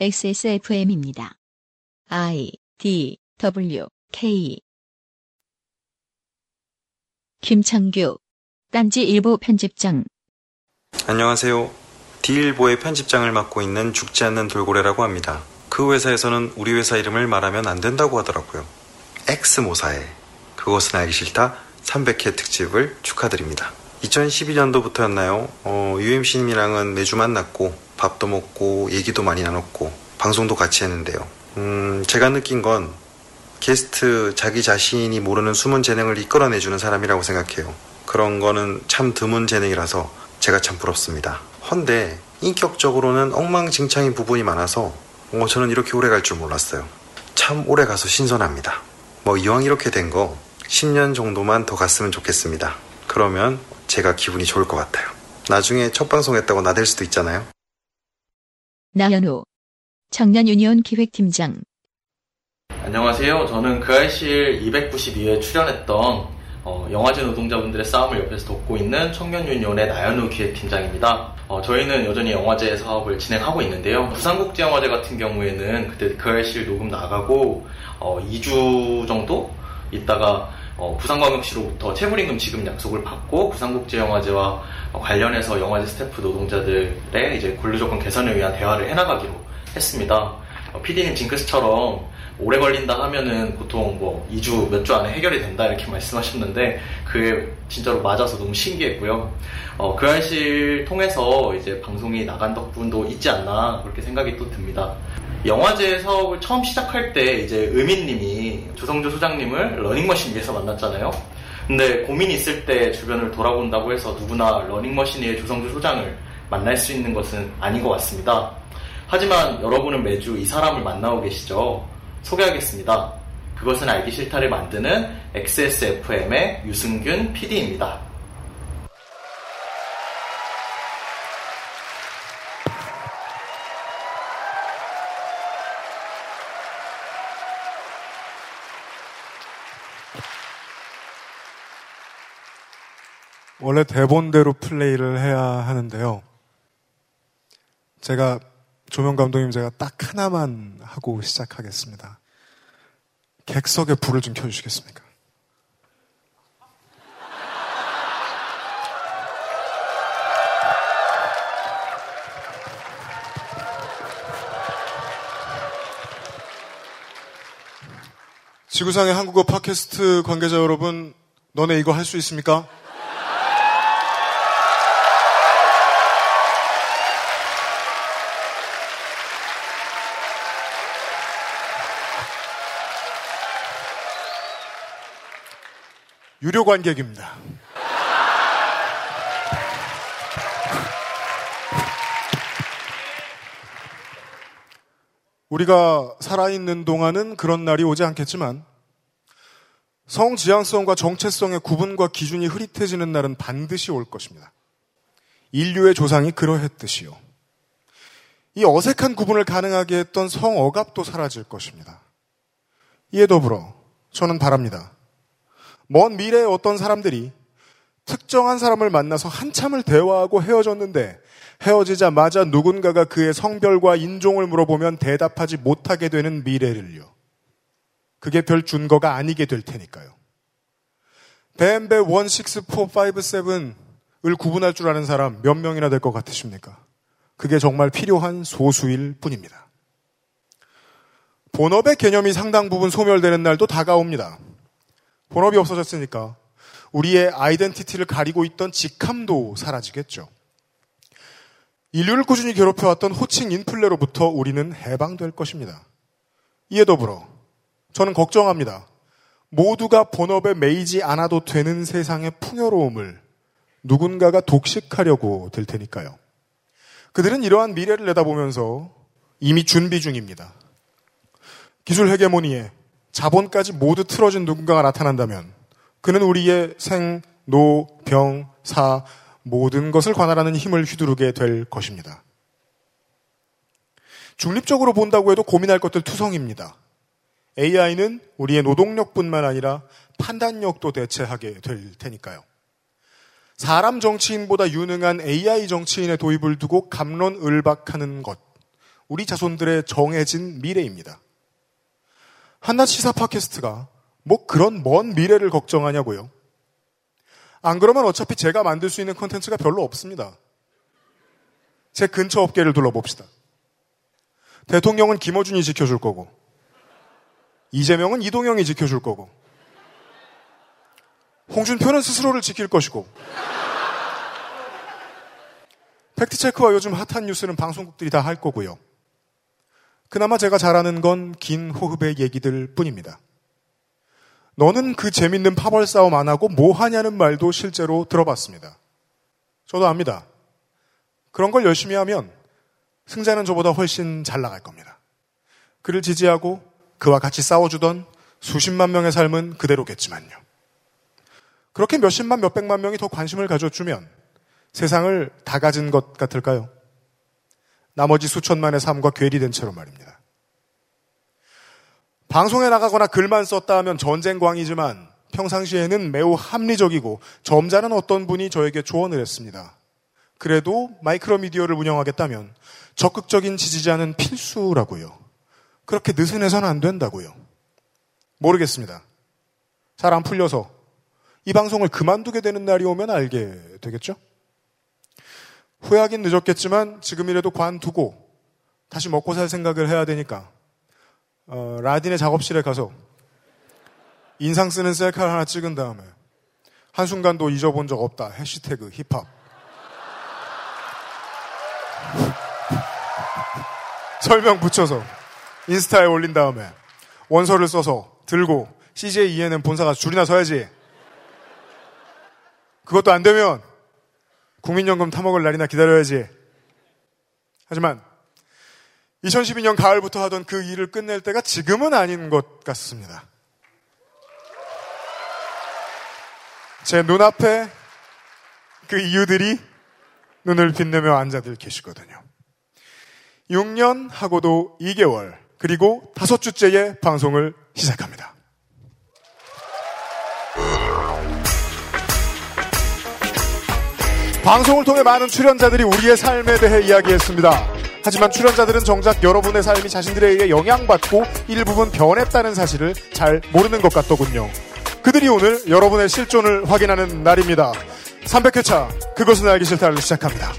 XSFM입니다. I D W K 김창규 딴지 일보 편집장 안녕하세요. D일보의 편집장을 맡고 있는 죽지 않는 돌고래라고 합니다. 그 회사에서는 우리 회사 이름을 말하면 안 된다고 하더라고요. 엑스모사에 그것은 알기 싫다 300회 특집을 축하드립니다. 2012년도부터였나요? 어, UMC님이랑은 매주 만났고 밥도 먹고 얘기도 많이 나눴고 방송도 같이 했는데요. 음, 제가 느낀 건 게스트 자기 자신이 모르는 숨은 재능을 이끌어내주는 사람이라고 생각해요. 그런 거는 참 드문 재능이라서 제가 참 부럽습니다. 헌데 인격적으로는 엉망진창인 부분이 많아서 어, 저는 이렇게 오래 갈 줄 몰랐어요. 참 오래 가서 신선합니다. 뭐 이왕 이렇게 된 거 10년 정도만 더 갔으면 좋겠습니다. 그러면 제가 기분이 좋을 것 같아요. 나중에 첫 방송했다고 나댈 수도 있잖아요. 나연우 청년 유니온 기획팀장 안녕하세요. 저는 그 알실 292회 출연했던 어, 영화제 노동자분들의 싸움을 옆에서 돕고 있는 청년 유니온의 나연우 기획팀장입니다. 어, 저희는 여전히 영화제 사업을 진행하고 있는데요. 부산국제영화제 같은 경우에는 그때 그 알실 녹음 나가고 어, 2주 정도 있다가 어, 부산광역시로부터 체불임금 지급 약속을 받고 부산국제영화제와 어, 관련해서 영화제 스태프 노동자들의 이제 근로조건 개선을 위한 대화를 해나가기로 했습니다. 어, PD님 징크스처럼 오래 걸린다 하면은 보통 뭐 2주 몇 주 안에 해결이 된다 이렇게 말씀하셨는데 그게 진짜로 맞아서 너무 신기했고요. 어, 그 알실 통해서 이제 방송이 나간 덕분도 있지 않나 그렇게 생각이 또 듭니다. 영화제 사업을 처음 시작할 때 이제 의민님이 조성주 소장님을 러닝머신 위해서 만났잖아요. 근데 고민이 있을 때 주변을 돌아본다고 해서 누구나 러닝머신 위에 조성주 소장을 만날 수 있는 것은 아닌 것 같습니다. 하지만 여러분은 매주 이 사람을 만나고 계시죠. 소개하겠습니다. 그것은 알기 싫다를 만드는 XSFM의 유승균 PD입니다. 원래 대본대로 플레이를 해야 하는데요. 제가 조명 감독님 제가 딱 하나만 하고 시작하겠습니다. 객석에 불을 좀 켜주시겠습니까? 지구상의 한국어 팟캐스트 관계자 여러분, 너네 이거 할 수 있습니까? 유료 관객입니다. 우리가 살아있는 동안은 그런 날이 오지 않겠지만 성지향성과 정체성의 구분과 기준이 흐릿해지는 날은 반드시 올 것입니다. 인류의 조상이 그러했듯이요. 이 어색한 구분을 가능하게 했던 성억압도 사라질 것입니다. 이에 더불어 저는 바랍니다. 먼 미래의 어떤 사람들이 특정한 사람을 만나서 한참을 대화하고 헤어졌는데 헤어지자마자 누군가가 그의 성별과 인종을 물어보면 대답하지 못하게 되는 미래를요. 그게 별 준거가 아니게 될 테니까요. 뱀베 1, 6, 4, 5, 7을 구분할 줄 아는 사람 몇 명이나 될 것 같으십니까? 그게 정말 필요한 소수일 뿐입니다. 본업의 개념이 상당 부분 소멸되는 날도 다가옵니다. 본업이 없어졌으니까 우리의 아이덴티티를 가리고 있던 직함도 사라지겠죠. 인류를 꾸준히 괴롭혀왔던 호칭 인플레로부터 우리는 해방될 것입니다. 이에 더불어 저는 걱정합니다. 모두가 본업에 매이지 않아도 되는 세상의 풍요로움을 누군가가 독식하려고 될 테니까요. 그들은 이러한 미래를 내다보면서 이미 준비 중입니다. 기술 헤게모니에 자본까지 모두 틀어진 누군가가 나타난다면 그는 우리의 생, 노, 병, 사 모든 것을 관할하는 힘을 휘두르게 될 것입니다. 중립적으로 본다고 해도 고민할 것들 투성입니다. AI는 우리의 노동력뿐만 아니라 판단력도 대체하게 될 테니까요. 사람 정치인보다 유능한 AI 정치인의 도입을 두고 감론을박하는 것. 우리 자손들의 정해진 미래입니다. 한낮 시사 팟캐스트가 뭐 그런 먼 미래를 걱정하냐고요. 안 그러면 어차피 제가 만들 수 있는 콘텐츠가 별로 없습니다. 제 근처 업계를 둘러봅시다. 대통령은 김어준이 지켜줄 거고, 이재명은 이동영이 지켜줄 거고, 홍준표는 스스로를 지킬 것이고, 팩트체크와 요즘 핫한 뉴스는 방송국들이 다 할 거고요. 그나마 제가 잘하는 건 긴 호흡의 얘기들 뿐입니다. 너는 그 재밌는 파벌 싸움 안 하고 뭐 하냐는 말도 실제로 들어봤습니다. 저도 압니다. 그런 걸 열심히 하면 승자는 저보다 훨씬 잘 나갈 겁니다. 그를 지지하고 그와 같이 싸워주던 수십만 명의 삶은 그대로겠지만요. 그렇게 몇십만, 몇백만 명이 더 관심을 가져주면 세상을 다 가진 것 같을까요? 나머지 수천만의 삶과 괴리된 채로 말입니다. 방송에 나가거나 글만 썼다 하면 전쟁광이지만 평상시에는 매우 합리적이고 점잖은 어떤 분이 저에게 조언을 했습니다. 그래도 마이크로 미디어를 운영하겠다면 적극적인 지지자는 필수라고요. 그렇게 느슨해서는 안 된다고요. 모르겠습니다. 잘 안 풀려서 이 방송을 그만두게 되는 날이 오면 알게 되겠죠? 후회하긴 늦었겠지만 지금이라도 관두고 다시 먹고 살 생각을 해야 되니까 어, 라딘의 작업실에 가서 인상 쓰는 셀카를 하나 찍은 다음에 한순간도 잊어본 적 없다. 해시태그 힙합. 설명 붙여서 인스타에 올린 다음에 원서를 써서 들고 CJ ENM 본사가 줄이나 서야지. 그것도 안 되면 국민연금 타먹을 날이나 기다려야지. 하지만 2012년 가을부터 하던 그 일을 끝낼 때가 지금은 아닌 것 같습니다. 제 눈앞에 그 이유들이 눈을 빛내며 앉아들 계시거든요. 6년 하고도 2개월, 그리고 다섯 주째의 방송을 시작합니다. 방송을 통해 많은 출연자들이 우리의 삶에 대해 이야기했습니다. 하지만 출연자들은 정작 여러분의 삶이 자신들에 의해 영향받고 일부분 변했다는 사실을 잘 모르는 것 같더군요. 그들이 오늘 여러분의 실존을 확인하는 날입니다. 300회차 그것은 알기 싫다를 시작합니다.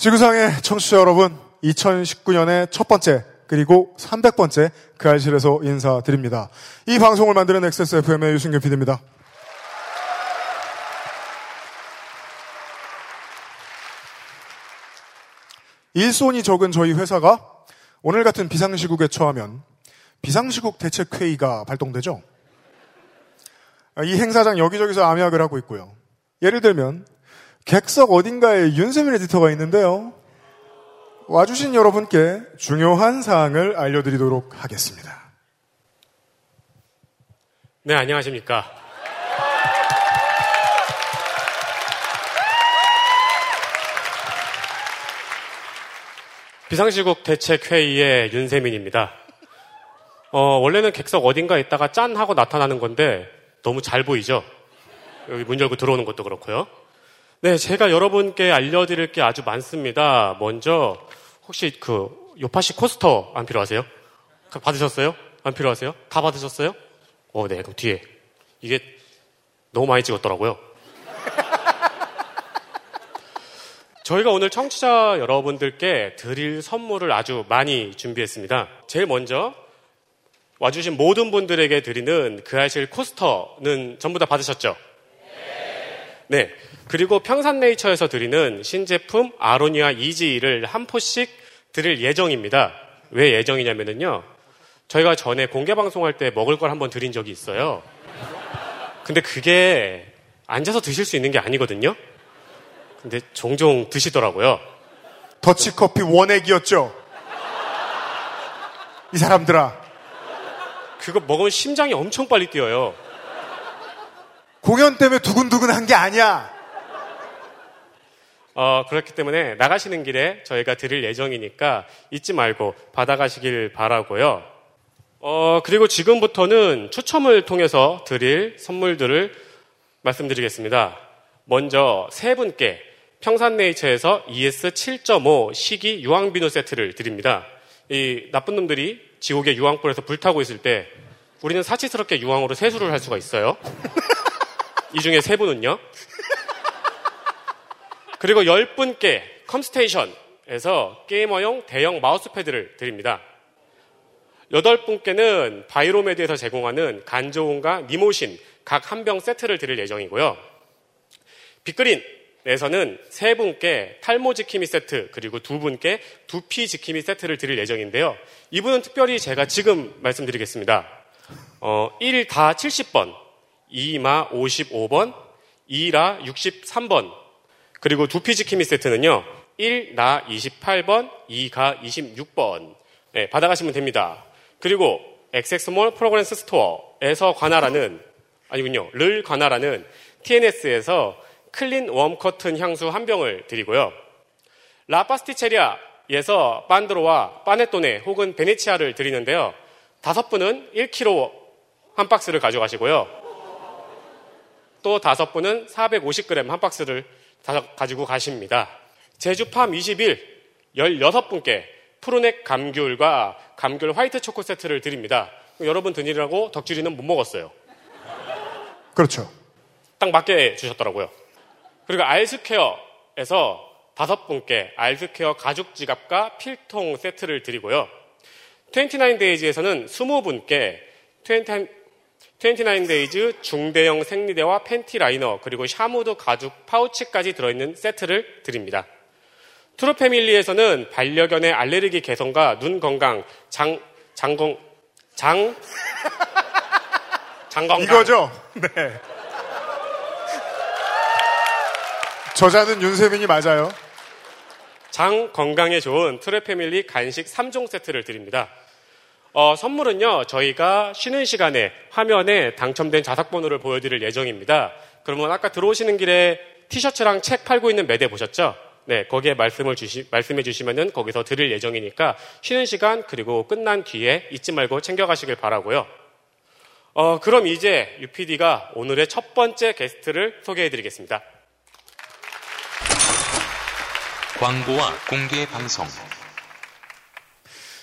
지구상의 청취자 여러분, 2019년의 첫 번째 그리고 300번째 그 알실에서 인사드립니다. 이 방송을 만드는 XSFM의 유승균 PD입니다. 일손이 적은 저희 회사가 오늘 같은 비상시국에 처하면 비상시국 대책회의가 발동되죠. 이 행사장 여기저기서 암약을 하고 있고요. 예를 들면 객석 어딘가에 윤세민 에디터가 있는데요. 와주신 여러분께 중요한 사항을 알려드리도록 하겠습니다. 네, 안녕하십니까. 비상시국 대책회의의 윤세민입니다. 어, 원래는 객석 어딘가에 있다가 짠 하고 나타나는 건데 너무 잘 보이죠? 여기 문 열고 들어오는 것도 그렇고요. 네, 제가 여러분께 알려드릴 게 아주 많습니다. 먼저 혹시 그 요파시 코스터 안 필요하세요? 받으셨어요? 안 필요하세요? 다 받으셨어요? 어, 네, 그럼 뒤에 이게 너무 많이 찍었더라고요. 저희가 오늘 청취자 여러분들께 드릴 선물을 아주 많이 준비했습니다. 제일 먼저 와주신 모든 분들에게 드리는 그 아실 코스터는 전부 다 받으셨죠? 네. 그리고 평산네이처에서 드리는 신제품 아로니아 이지를 한 포씩 드릴 예정입니다. 왜 예정이냐면요. 저희가 전에 공개 방송할 때 먹을 걸 한번 드린 적이 있어요. 근데 그게 앉아서 드실 수 있는 게 아니거든요. 근데 종종 드시더라고요. 더치커피 원액이었죠. 이 사람들아. 그거 먹으면 심장이 엄청 빨리 뛰어요. 공연 때문에 두근두근 한 게 아니야. 어, 그렇기 때문에 나가시는 길에 저희가 드릴 예정이니까 잊지 말고 받아가시길 바라고요. 어, 그리고 지금부터는 추첨을 통해서 드릴 선물들을 말씀드리겠습니다. 먼저 세 분께 평산네이처에서 ES 7.5 시기 유황비누 세트를 드립니다. 이 나쁜 놈들이 지옥의 유황불에서 불타고 있을 때 우리는 사치스럽게 유황으로 세수를 할 수가 있어요. 이 중에 세 분은요. 그리고 열 분께 컴스테이션에서 게이머용 대형 마우스패드를 드립니다. 여덟 분께는 바이로메드에서 제공하는 간조온과 니모신 각 한 병 세트를 드릴 예정이고요. 빅그린에서는 세 분께 탈모 지킴이 세트 그리고 두 분께 두피 지킴이 세트를 드릴 예정인데요. 이분은 특별히 제가 지금 말씀드리겠습니다. 어, 1다 70번, 2마 55번, 2라 63번, 그리고 두피 지킴이 세트는요. 1 나 28번, 2 가 26번. 네, 받아가시면 됩니다. 그리고 엑섹스몰 프로그램스 스토어에서 관할하는 아니군요. 를 관할하는 TNS에서 클린 웜 코튼 향수 한 병을 드리고요. 라파스티체리아에서 반드로와 파네토네 혹은 베네치아를 드리는데요. 다섯 분은 1kg 한 박스를 가져가시고요. 또 다섯 분은 450g 한 박스를 가지고 가십니다. 제주팜 21, 16분께 푸르넥 감귤과 감귤 화이트 초코 세트를 드립니다. 여러분 드니라고 덕질이는 못 먹었어요. 그렇죠. 딱 맞게 주셨더라고요. 그리고 알스케어에서 다섯 분께 알스케어 가죽 지갑과 필통 세트를 드리고요. 29데이즈에서는 20분께 29 데이즈 중대형 생리대와 팬티 라이너 그리고 샤무드 가죽 파우치까지 들어있는 세트를 드립니다. 트루 패밀리에서는 반려견의 알레르기 개선과 눈 건강, 장, 장건, 장, 장건강. 이거죠? 네. 저자는 윤세민이 맞아요. 장 건강에 좋은 트레 패밀리 간식 3종 세트를 드립니다. 어, 선물은요, 저희가 쉬는 시간에 화면에 당첨된 자석번호를 보여드릴 예정입니다. 그러면 아까 들어오시는 길에 티셔츠랑 책 팔고 있는 매대 보셨죠? 네, 거기에 말씀을 주시, 말씀해 주시면은 거기서 드릴 예정이니까 쉬는 시간 그리고 끝난 뒤에 잊지 말고 챙겨가시길 바라고요. 어, 그럼 이제 UPD가 오늘의 첫 번째 게스트를 소개해 드리겠습니다. 광고와 공개 방송.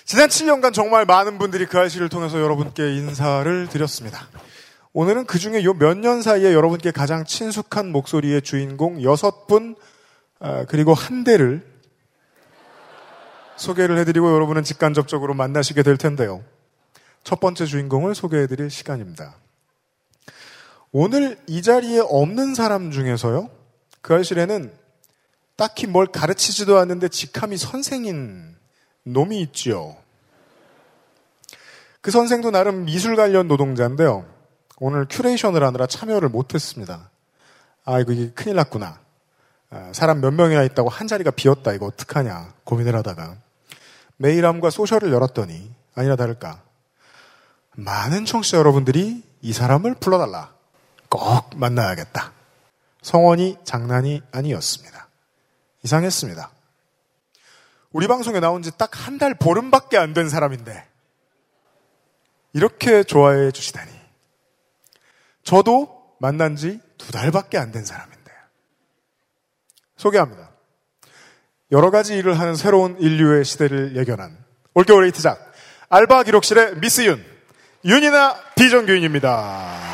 지난 7년간 정말 많은 분들이 그 알씨를 통해서 여러분께 인사를 드렸습니다. 오늘은 그 중에 요 몇 년 사이에 여러분께 가장 친숙한 목소리의 주인공 여섯 분, 아, 그리고 한 대를 소개를 해드리고 여러분은 직간접적으로 만나시게 될 텐데요. 첫 번째 주인공을 소개해드릴 시간입니다. 오늘 이 자리에 없는 사람 중에서요, 그알싫에는 딱히 뭘 가르치지도 않는데 직함이 선생인 놈이 있지요. 그 선생도 나름 미술 관련 노동자인데요. 오늘 큐레이션을 하느라 참여를 못했습니다. 아이고 이게 큰일 났구나. 아, 사람 몇 명이나 있다고 한 자리가 비었다. 이거 어떡하냐 고민을 하다가 메일함과 소셜을 열었더니 아니나 다를까 많은 청취자 여러분들이 이 사람을 불러달라. 꼭 만나야겠다. 성원이 장난이 아니었습니다. 이상했습니다. 우리 방송에 나온 지 딱 한 달 보름밖에 안 된 사람인데 이렇게 좋아해 주시다니. 저도 만난 지 두 달밖에 안 된 사람인데 소개합니다. 여러 가지 일을 하는 새로운 인류의 시대를 예견한 올겨울 에이트작 알바 기록실의 미스 윤 윤이나 비정규인입니다.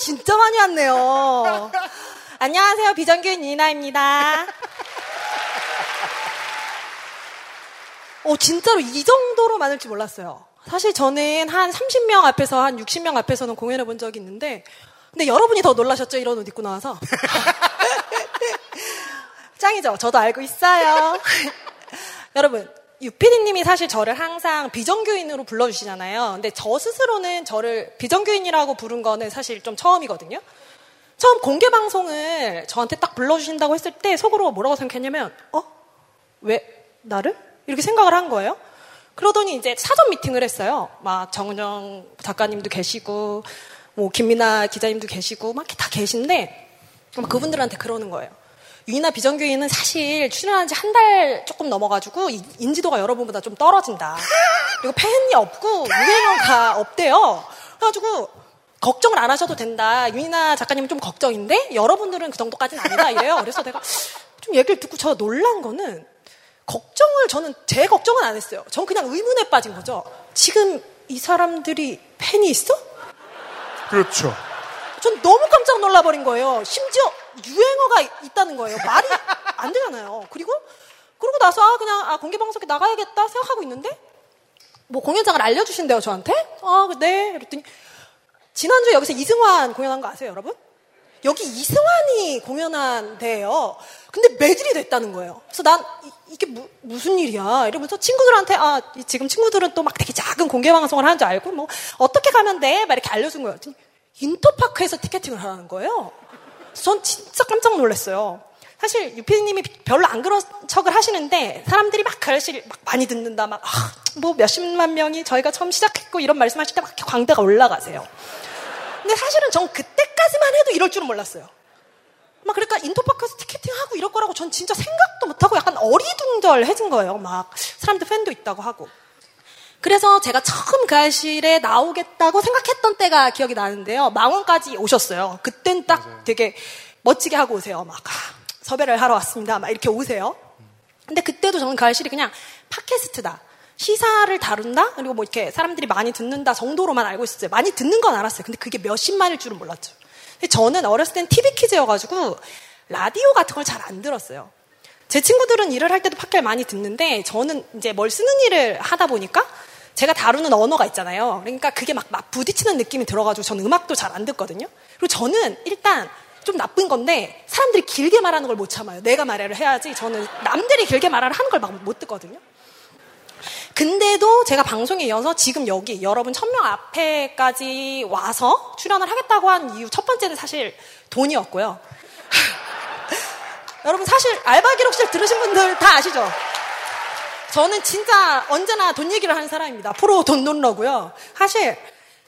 진짜 많이 왔네요. 안녕하세요. 비정규인 이나입니다. 어, 진짜로 이 정도로 많을 줄 몰랐어요. 사실 저는 한 30명 앞에서 한 60명 앞에서는 공연해 본 적이 있는데 근데 여러분이 더 놀라셨죠? 이런 옷 입고 나와서. 짱이죠? 저도 알고 있어요. 여러분, 유피디님이 사실 저를 항상 비정규인으로 불러주시잖아요. 근데 저 스스로는 저를 비정규인이라고 부른 거는 사실 좀 처음이거든요. 처음 공개 방송을 저한테 딱 불러주신다고 했을 때 속으로 뭐라고 생각했냐면, 어? 왜 나를? 이렇게 생각을 한 거예요. 그러더니 이제 사전 미팅을 했어요. 막 정은영 작가님도 계시고, 뭐 김민아 기자님도 계시고, 막 다 계신데, 막 그분들한테 그러는 거예요. 유이나 비정규인은 사실 출연한 지 한 달 조금 넘어가지고 이- 인지도가 여러분보다 좀 떨어진다. 그리고 팬이 없고 유행어가 없대요. 그래가지고 걱정을 안 하셔도 된다. 유이나 작가님은 좀 걱정인데 여러분들은 그 정도까지는 아니다 이래요. 그래서 내가 좀 얘기를 듣고 저 놀란 거는 걱정을 저는 제 걱정은 안 했어요. 전 그냥 의문에 빠진 거죠. 지금 이 사람들이 팬이 있어? 그렇죠. 전 너무 깜짝 놀라버린 거예요. 심지어 유행어가 있다는 거예요. 말이 안 되잖아요. 그리고 그러고 나서 아 그냥 아 공개 방송에 나가야겠다 생각하고 있는데 뭐 공연장을 알려주신대요 저한테. 아 네. 그랬더니 지난주에 여기서 이승환 공연한 거 아세요 여러분? 여기 이승환이 공연한 데예요. 근데 매질이 됐다는 거예요. 그래서 난 이, 게 무 슨 일이야? 이러면서 친구들한테 아 이- 지금 친구들은 또 막 되게 작은 공개 방송을 하는 줄 알고 뭐 어떻게 가면 돼? 막 이렇게 알려준 거예요. 인터파크에서 티켓팅을 하는 거예요. 전 진짜 깜짝 놀랐어요. 사실 유피디님이 별로 안 그런 척을 하시는데 사람들이 막 그러실 막 많이 듣는다 막 뭐 몇십만 명이 저희가 처음 시작했고 이런 말씀하실 때 막 광대가 올라가세요. 근데 사실은 전 그때까지만 해도 이럴 줄은 몰랐어요. 막 그러니까 인터파크에서 티켓팅하고 이럴 거라고 전 진짜 생각도 못하고 약간 어리둥절해진 거예요. 막 사람들 팬도 있다고 하고. 그래서 제가 처음 그 알실에 나오겠다고 생각했던 때가 기억이 나는데요. 망원까지 오셨어요. 그땐 딱 되게 멋지게 하고 오세요. 막 아, 섭외를 하러 왔습니다. 막 이렇게 오세요. 근데 그때도 저는 그 알실이 그냥 팟캐스트다. 시사를 다룬다? 그리고 뭐 이렇게 사람들이 많이 듣는다 정도로만 알고 있었어요. 많이 듣는 건 알았어요. 근데 그게 몇십만일 줄은 몰랐죠. 근데 저는 어렸을 땐 TV 퀴즈여가지고 라디오 같은 걸 잘 안 들었어요. 제 친구들은 일을 할 때도 팟캐를 많이 듣는데 저는 이제 뭘 쓰는 일을 하다 보니까 제가 다루는 언어가 있잖아요. 그러니까 그게 막, 막 부딪히는 느낌이 들어가지고 저는 음악도 잘 안 듣거든요. 그리고 저는 일단 좀 나쁜 건데 사람들이 길게 말하는 걸 못 참아요. 내가 말을 해야지 저는 남들이 길게 말을 하는 걸 막 못 듣거든요. 근데도 제가 방송에 이어서 지금 여기 여러분 천 명 앞에까지 와서 출연을 하겠다고 한 이유 첫 번째는 사실 돈이었고요. 여러분 사실 알바 기록실 들으신 분들 다 아시죠? 저는 진짜 언제나 돈 얘기를 하는 사람입니다. 프로 돈 논러고요. 사실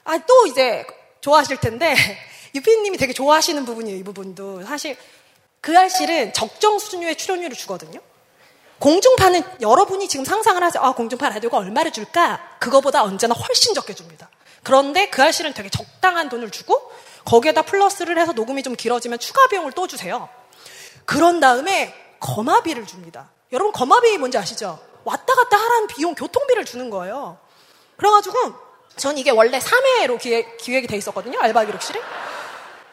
아 또 이제 좋아하실 텐데 유피님이 되게 좋아하시는 부분이에요. 이 부분도 사실 그 알실은 적정 수준의 출연료를 주거든요. 공중파는 여러분이 지금 상상을 하세요. 아, 공중파 라디오가 얼마를 줄까? 그거보다 언제나 훨씬 적게 줍니다. 그런데 그 알실은 되게 적당한 돈을 주고 거기에다 플러스를 해서 녹음이 좀 길어지면 추가 비용을 또 주세요. 그런 다음에 거마비를 줍니다. 여러분 거마비 뭔지 아시죠? 왔다 갔다 하라는 비용 교통비를 주는 거예요. 그래가지고 전 이게 원래 3회로 기획, 기획이 돼 있었거든요. 알바 기록실에.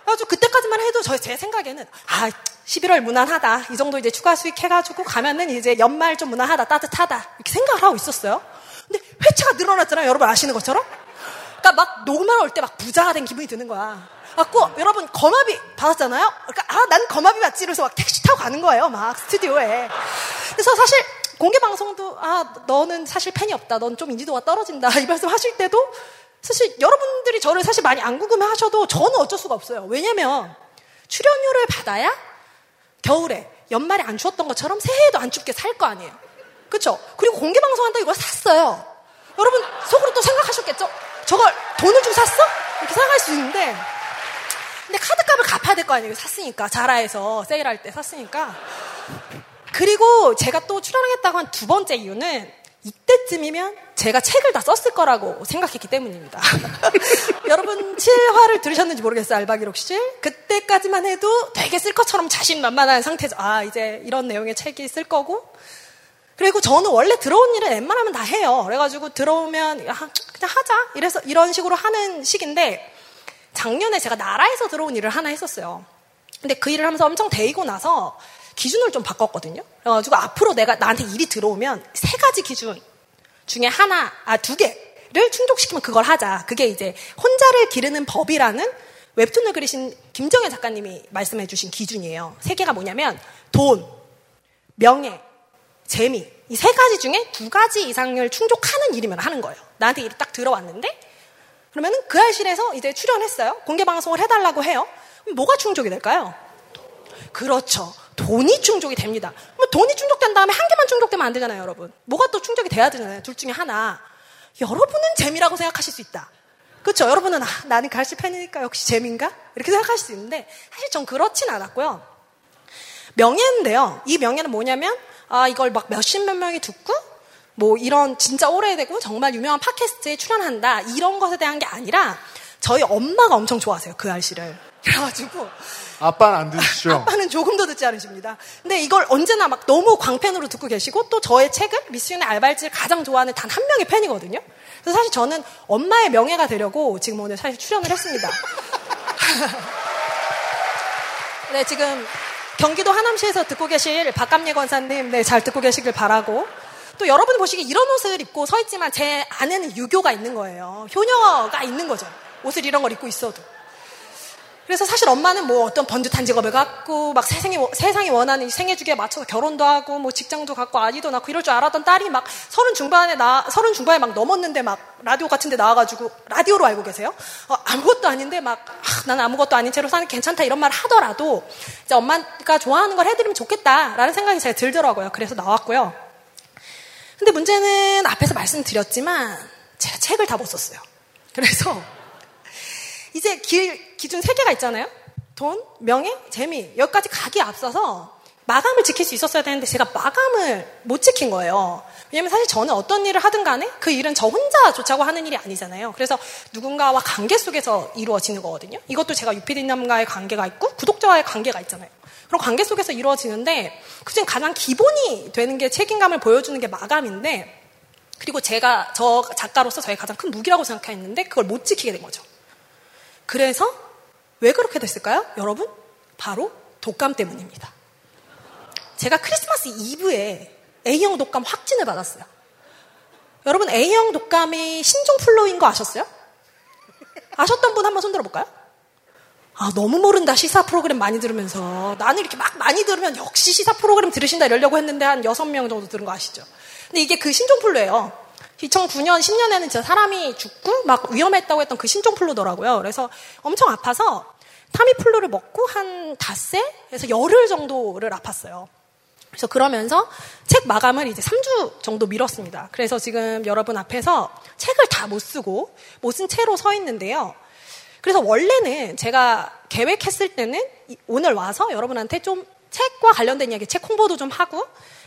그래가지고 그때까지만 해도 저 제 생각에는 아 11월 무난하다 이 정도 이제 추가 수익 해가지고 가면은 이제 연말 좀 무난하다 따뜻하다 이렇게 생각을 하고 있었어요. 근데 회차가 늘어났잖아요. 여러분 아시는 것처럼. 그러니까 막 녹음하러 올 때 막 부자가 된 기분이 드는 거야. 갖고 여러분 거마비 받았잖아요. 그러니까 아 난 거마비 받지 이러면서 막 택시 타고 가는 거예요. 막 스튜디오에. 그래서 사실 공개 방송도 아 너는 사실 팬이 없다. 넌 좀 인지도가 떨어진다. 이 말씀 하실 때도 사실 여러분들이 저를 사실 많이 안 궁금해 하셔도 저는 어쩔 수가 없어요. 왜냐면 출연료를 받아야 겨울에 연말에 안 추웠던 것처럼 새해에도 안 춥게 살 거 아니에요. 그렇죠? 그리고 공개 방송한다 이걸 샀어요. 여러분 속으로 또 생각하셨겠죠? 저걸 돈을 주고 샀어? 이렇게 생각할 수 있는데 근데 카드값을 갚아야 될 거 아니에요. 샀으니까 자라에서 세일할 때 샀으니까 그리고 제가 또 출연하겠다고 한 두 번째 이유는 이때쯤이면 제가 책을 다 썼을 거라고 생각했기 때문입니다. 여러분 7화를 들으셨는지 모르겠어요. 알바기록실. 그때까지만 해도 되게 쓸 것처럼 자신만만한 상태죠. 아 이제 이런 내용의 책이 쓸 거고 그리고 저는 원래 들어온 일을 웬만하면 다 해요. 그래가지고 들어오면 아, 그냥 하자. 이래서 이런 식으로 하는 식인데 작년에 제가 나라에서 들어온 일을 하나 했었어요. 근데 그 일을 하면서 엄청 데이고 나서 기준을 좀 바꿨거든요. 그래가지고 앞으로 내가 나한테 일이 들어오면 세 가지 기준 중에 하나, 아, 두 개를 충족시키면 그걸 하자. 그게 이제 혼자를 기르는 법이라는 웹툰을 그리신 김정혜 작가님이 말씀해 주신 기준이에요. 세 개가 뭐냐면 돈, 명예, 재미. 이 세 가지 중에 두 가지 이상을 충족하는 일이면 하는 거예요. 나한테 일이 딱 들어왔는데 그러면은 그 알실에서 이제 출연했어요. 공개 방송을 해달라고 해요. 그럼 뭐가 충족이 될까요? 그렇죠. 돈이 충족이 됩니다. 뭐 돈이 충족된 다음에 한 개만 충족되면 안 되잖아요, 여러분. 뭐가 또 충족이 돼야 되잖아요. 둘 중에 하나. 여러분은 재미라고 생각하실 수 있다. 그렇죠. 여러분은 아, 나는 갈실 팬이니까 역시 재미인가? 이렇게 생각하실 수 있는데 사실 전 그렇진 않았고요. 명예인데요. 이 명예는 뭐냐면 아 이걸 막 몇십 몇 명이 듣고 뭐 이런 진짜 오래되고 정말 유명한 팟캐스트에 출연한다 이런 것에 대한 게 아니라 저희 엄마가 엄청 좋아하세요 그 알씨를 그래가지고 아빠는 안 드시죠? 아빠는 조금도 듣지 않으십니다. 근데 이걸 언제나 막 너무 광팬으로 듣고 계시고 또 저의 책을 미스윤의 알발지를 가장 좋아하는 단 한 명의 팬이거든요. 그래서 사실 저는 엄마의 명예가 되려고 지금 오늘 사실 출연을 했습니다. 네, 지금 경기도 하남시에서 듣고 계실 박감예 권사님, 네, 잘 듣고 계시길 바라고. 또 여러분이 보시기에 이런 옷을 입고 서 있지만 제 안에는 유교가 있는 거예요. 효녀가 있는 거죠. 옷을 이런 걸 입고 있어도. 그래서 사실 엄마는 뭐 어떤 번듯한 직업을 갖고 막 세상이, 세상이 원하는 이 생애 주기에 맞춰서 결혼도 하고 뭐 직장도 갖고 아이도 낳고 이럴 줄 알았던 딸이 막 서른 중반에 나, 서른 중반에 막 넘었는데 막 라디오 같은 데 나와가지고 라디오로 알고 계세요? 어, 아무것도 아닌데 막 아, 나는 아무것도 아닌 채로 사는 게 괜찮다 이런 말 하더라도 이제 엄마가 좋아하는 걸 해드리면 좋겠다라는 생각이 제가 들더라고요. 그래서 나왔고요. 근데 문제는 앞에서 말씀드렸지만 제가 책을 다 못 썼어요. 그래서 이제 길, 기준 세 개가 있잖아요. 돈, 명예, 재미. 여기까지 가기 앞서서 마감을 지킬 수 있었어야 되는데 제가 마감을 못 지킨 거예요. 왜냐면 사실 저는 어떤 일을 하든 간에 그 일은 저 혼자 조차고 하는 일이 아니잖아요. 그래서 누군가와 관계 속에서 이루어지는 거거든요. 이것도 제가 유피디님과의 관계가 있고 구독자와의 관계가 있잖아요. 그런 관계 속에서 이루어지는데 그중 가장 기본이 되는 게 책임감을 보여주는 게 마감인데 그리고 제가 저 작가로서 저의 가장 큰 무기라고 생각했는데 그걸 못 지키게 된 거죠. 그래서 왜 그렇게 됐을까요? 여러분? 바로 독감 때문입니다. 제가 크리스마스 이브에 A형 독감 확진을 받았어요. 여러분 A형 독감이 신종 플루인 거 아셨어요? 아셨던 분 한번 손들어 볼까요? 아, 너무 모른다. 시사 프로그램 많이 들으면서. 나는 이렇게 막 많이 들으면 역시 시사 프로그램 들으신다 이러려고 했는데 한 6명 정도 들은 거 아시죠? 근데 이게 그 신종플루예요. 2009년, 10년에는 진짜 사람이 죽고 막 위험했다고 했던 그 신종플루더라고요. 그래서 엄청 아파서 타미플루를 먹고 한 닷새에서 열흘 정도를 아팠어요. 그래서 그러면서 책 마감을 이제 3주 정도 미뤘습니다. 그래서 지금 여러분 앞에서 책을 다 못 쓰고 못 쓴 채로 서 있는데요. 그래서 원래는 제가 계획했을 때는 오늘 와서 여러분한테 좀 책과 관련된 이야기, 책 홍보도 좀 하고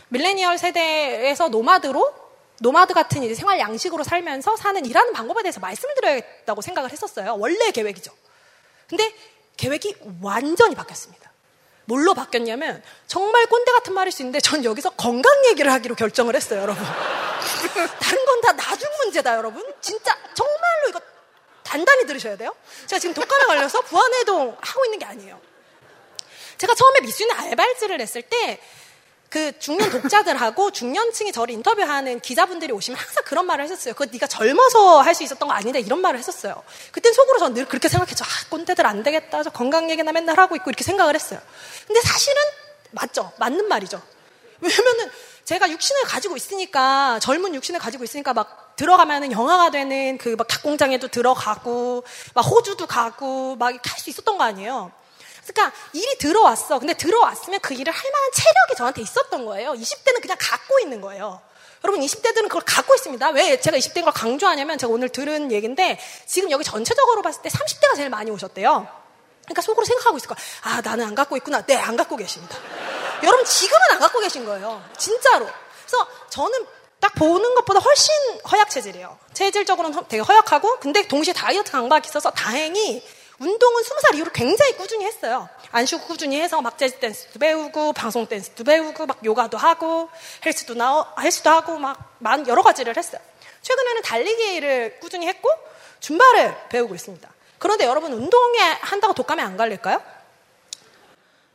밀레니얼 세대에서 노마드로 노마드 같은 이제 생활 양식으로 살면서 사는 일하는 방법에 대해서 말씀을 드려야겠다고 생각을 했었어요. 원래 계획이죠. 근데 계획이 완전히 바뀌었습니다. 뭘로 바뀌었냐면 정말 꼰대 같은 말일 수 있는데 전 여기서 건강 얘기를 하기로 결정을 했어요, 여러분. 다른 건 다 나중 문제다, 여러분. 진짜 정말로 이거 단단히 들으셔야 돼요. 제가 지금 독감에 걸려서 부안해동 하고 있는 게 아니에요. 제가 처음에 미술의 알발지를 했을 때 그 중년 독자들하고 중년층이 저를 인터뷰하는 기자분들이 오시면 항상 그런 말을 했었어요. 그거 네가 젊어서 할 수 있었던 거 아닌데 이런 말을 했었어요. 그땐 속으로 저는 늘 그렇게 생각했죠. 아, 꼰대들 안 되겠다. 저 건강 얘기나 맨날 하고 있고 이렇게 생각을 했어요. 근데 사실은 맞죠. 맞는 말이죠. 왜냐면은 제가 육신을 가지고 있으니까 젊은 육신을 가지고 있으니까 막 들어가면은 영화가 되는 그 막 닭공장에도 들어가고 막 호주도 가고 막 할 수 있었던 거 아니에요. 그러니까 일이 들어왔어. 근데 들어왔으면 그 일을 할 만한 체력이 저한테 있었던 거예요. 20대는 그냥 갖고 있는 거예요. 여러분 20대들은 그걸 갖고 있습니다. 왜 제가 20대인 걸 강조하냐면 제가 오늘 들은 얘기인데 지금 여기 전체적으로 봤을 때 30대가 제일 많이 오셨대요. 그러니까 속으로 생각하고 있을 거야. 아 나는 안 갖고 있구나. 네, 안 갖고 계십니다. 여러분 지금은 안 갖고 계신 거예요. 진짜로. 그래서 저는 딱 보는 것보다 훨씬 허약 체질이에요. 체질적으로는 되게 허약하고 근데 동시에 다이어트 강박이 있어서 다행히 운동은 20살 이후로 굉장히 꾸준히 했어요. 안 쉬고 꾸준히 해서 막 재즈 댄스도 배우고 방송 댄스도 배우고 막 요가도 하고 헬스도 나오 헬스도 하고 막 여러 가지를 했어요. 최근에는 달리기를 꾸준히 했고 줌바를 배우고 있습니다. 그런데 여러분 운동에 한다고 독감에 안 걸릴까요?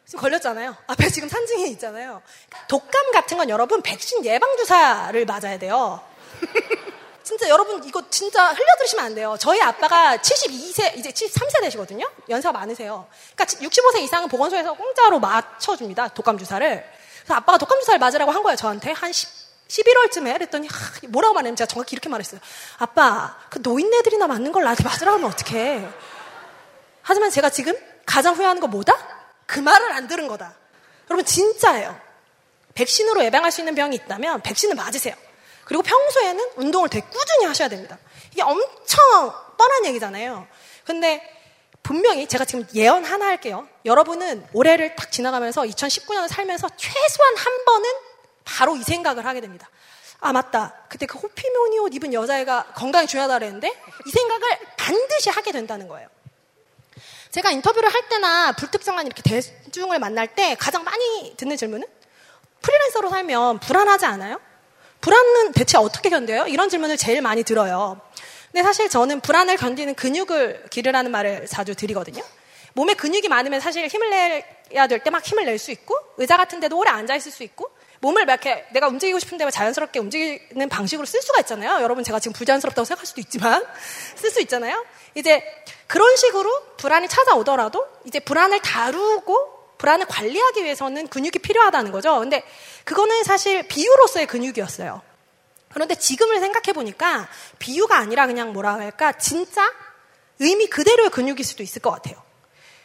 지금 걸렸잖아요. 앞에 지금 산증이 있잖아요. 독감 같은 건 여러분 백신 예방 주사를 맞아야 돼요. 진짜 여러분 이거 진짜 흘려들으시면 안 돼요. 저희 아빠가 72세 이제 73세 되시거든요. 연세가 많으세요. 그러니까 65세 이상은 보건소에서 공짜로 맞춰줍니다. 독감 주사를. 그래서 아빠가 독감 주사를 맞으라고 한 거예요, 저한테. 한 10, 11월쯤에. 그랬더니, 하, 뭐라고 말했냐면 제가 정확히 이렇게 말했어요. 아빠, 그 노인네들이나 맞는 걸 나한테 맞으라고 하면 어떡해. 하지만 제가 지금 가장 후회하는 거 뭐다? 그 말을 안 들은 거다. 여러분, 진짜예요. 백신으로 예방할 수 있는 병이 있다면 백신을 맞으세요. 그리고 평소에는 운동을 되게 꾸준히 하셔야 됩니다. 이게 엄청 뻔한 얘기잖아요. 근데 분명히 제가 지금 예언 하나 할게요. 여러분은 올해를 딱 지나가면서 2019년을 살면서 최소한 한 번은 바로 이 생각을 하게 됩니다. 아, 맞다. 그때 그 호피무늬 옷 입은 여자애가 건강이 중요하다 그랬는데 이 생각을 반드시 하게 된다는 거예요. 제가 인터뷰를 할 때나 불특정한 이렇게 대중을 만날 때 가장 많이 듣는 질문은 프리랜서로 살면 불안하지 않아요? 불안은 대체 어떻게 견뎌요? 이런 질문을 제일 많이 들어요. 근데 사실 저는 불안을 견디는 근육을 기르라는 말을 자주 드리거든요. 몸에 근육이 많으면 사실 힘을 내야 될 때 막 힘을 낼 수 있고 의자 같은 데도 오래 앉아 있을 수 있고 몸을 이렇게 내가 움직이고 싶은데 자연스럽게 움직이는 방식으로 쓸 수가 있잖아요. 여러분 제가 지금 부자연스럽다고 생각할 수도 있지만 쓸 수 있잖아요. 이제 그런 식으로 불안이 찾아오더라도 이제 불안을 다루고 불안을 관리하기 위해서는 근육이 필요하다는 거죠. 근데 그거는 사실 비유로서의 근육이었어요. 그런데 지금을 생각해 보니까 비유가 아니라 그냥 뭐라 할까 진짜 의미 그대로의 근육일 수도 있을 것 같아요.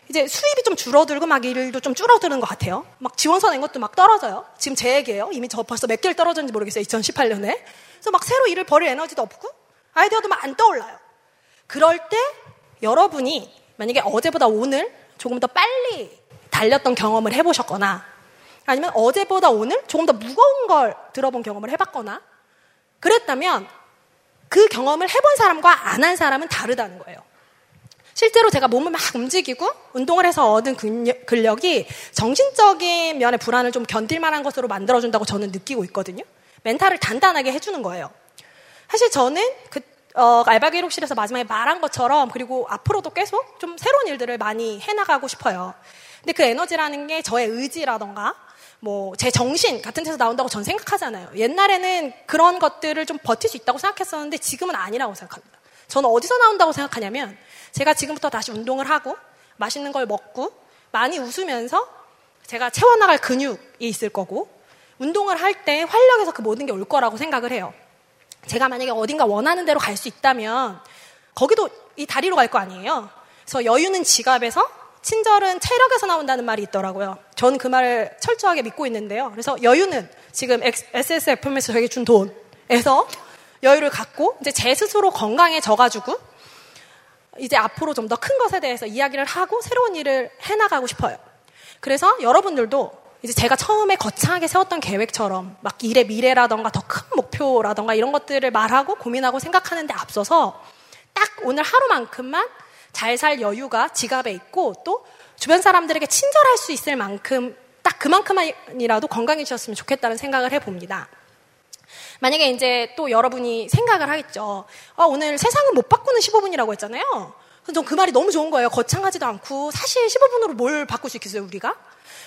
이제 수입이 좀 줄어들고 막 일도 좀 줄어드는 것 같아요. 막 지원서 낸 것도 막 떨어져요. 지금 제 얘기예요. 이미 저 벌써 몇 개를 떨어졌는지 모르겠어요. 2018년에. 그래서 막 새로 일을 벌일 에너지도 없고 아이디어도 막 안 떠올라요. 그럴 때 여러분이 만약에 어제보다 오늘 조금 더 빨리 달렸던 경험을 해보셨거나 아니면 어제보다 오늘 조금 더 무거운 걸 들어본 경험을 해봤거나 그랬다면 그 경험을 해본 사람과 안 한 사람은 다르다는 거예요. 실제로 제가 몸을 막 움직이고 운동을 해서 얻은 근력 이 정신적인 면의 불안을 좀 견딜 만한 것으로 만들어준다고 저는 느끼고 있거든요. 멘탈을 단단하게 해주는 거예요. 사실 저는 그 어, 알바 기록실에서 마지막에 말한 것처럼 그리고 앞으로도 계속 좀 새로운 일들을 많이 해나가고 싶어요. 근데 그 에너지라는 게 저의 의지라던가 뭐 제 정신 같은 데서 나온다고 전 생각하잖아요. 옛날에는 그런 것들을 좀 버틸 수 있다고 생각했었는데 지금은 아니라고 생각합니다. 저는 어디서 나온다고 생각하냐면 제가 지금부터 다시 운동을 하고 맛있는 걸 먹고 많이 웃으면서 제가 채워나갈 근육이 있을 거고 운동을 할 때 활력에서 그 모든 게 올 거라고 생각을 해요. 제가 만약에 어딘가 원하는 대로 갈 수 있다면 거기도 이 다리로 갈 거 아니에요. 그래서 여유는 지갑에서 친절은 체력에서 나온다는 말이 있더라고요. 저는 그 말을 철저하게 믿고 있는데요. 그래서 여유는 지금 SSFM에서 저에게 준 돈에서 여유를 갖고 이제 제 스스로 건강해져가지고 이제 앞으로 좀 더 큰 것에 대해서 이야기를 하고 새로운 일을 해나가고 싶어요. 그래서 여러분들도 이제 제가 처음에 거창하게 세웠던 계획처럼 막 일의 미래라던가 더 큰 목표라던가 이런 것들을 말하고 고민하고 생각하는데 앞서서 딱 오늘 하루만큼만 잘 살 여유가 지갑에 있고 또 주변 사람들에게 친절할 수 있을 만큼 딱 그만큼만이라도 건강해지셨으면 좋겠다는 생각을 해봅니다. 만약에 이제 또 여러분이 생각을 하겠죠. 아, 오늘 세상을 못 바꾸는 15분이라고 했잖아요. 전 그 말이 너무 좋은 거예요. 거창하지도 않고 사실 15분으로 뭘 바꿀 수 있겠어요, 우리가?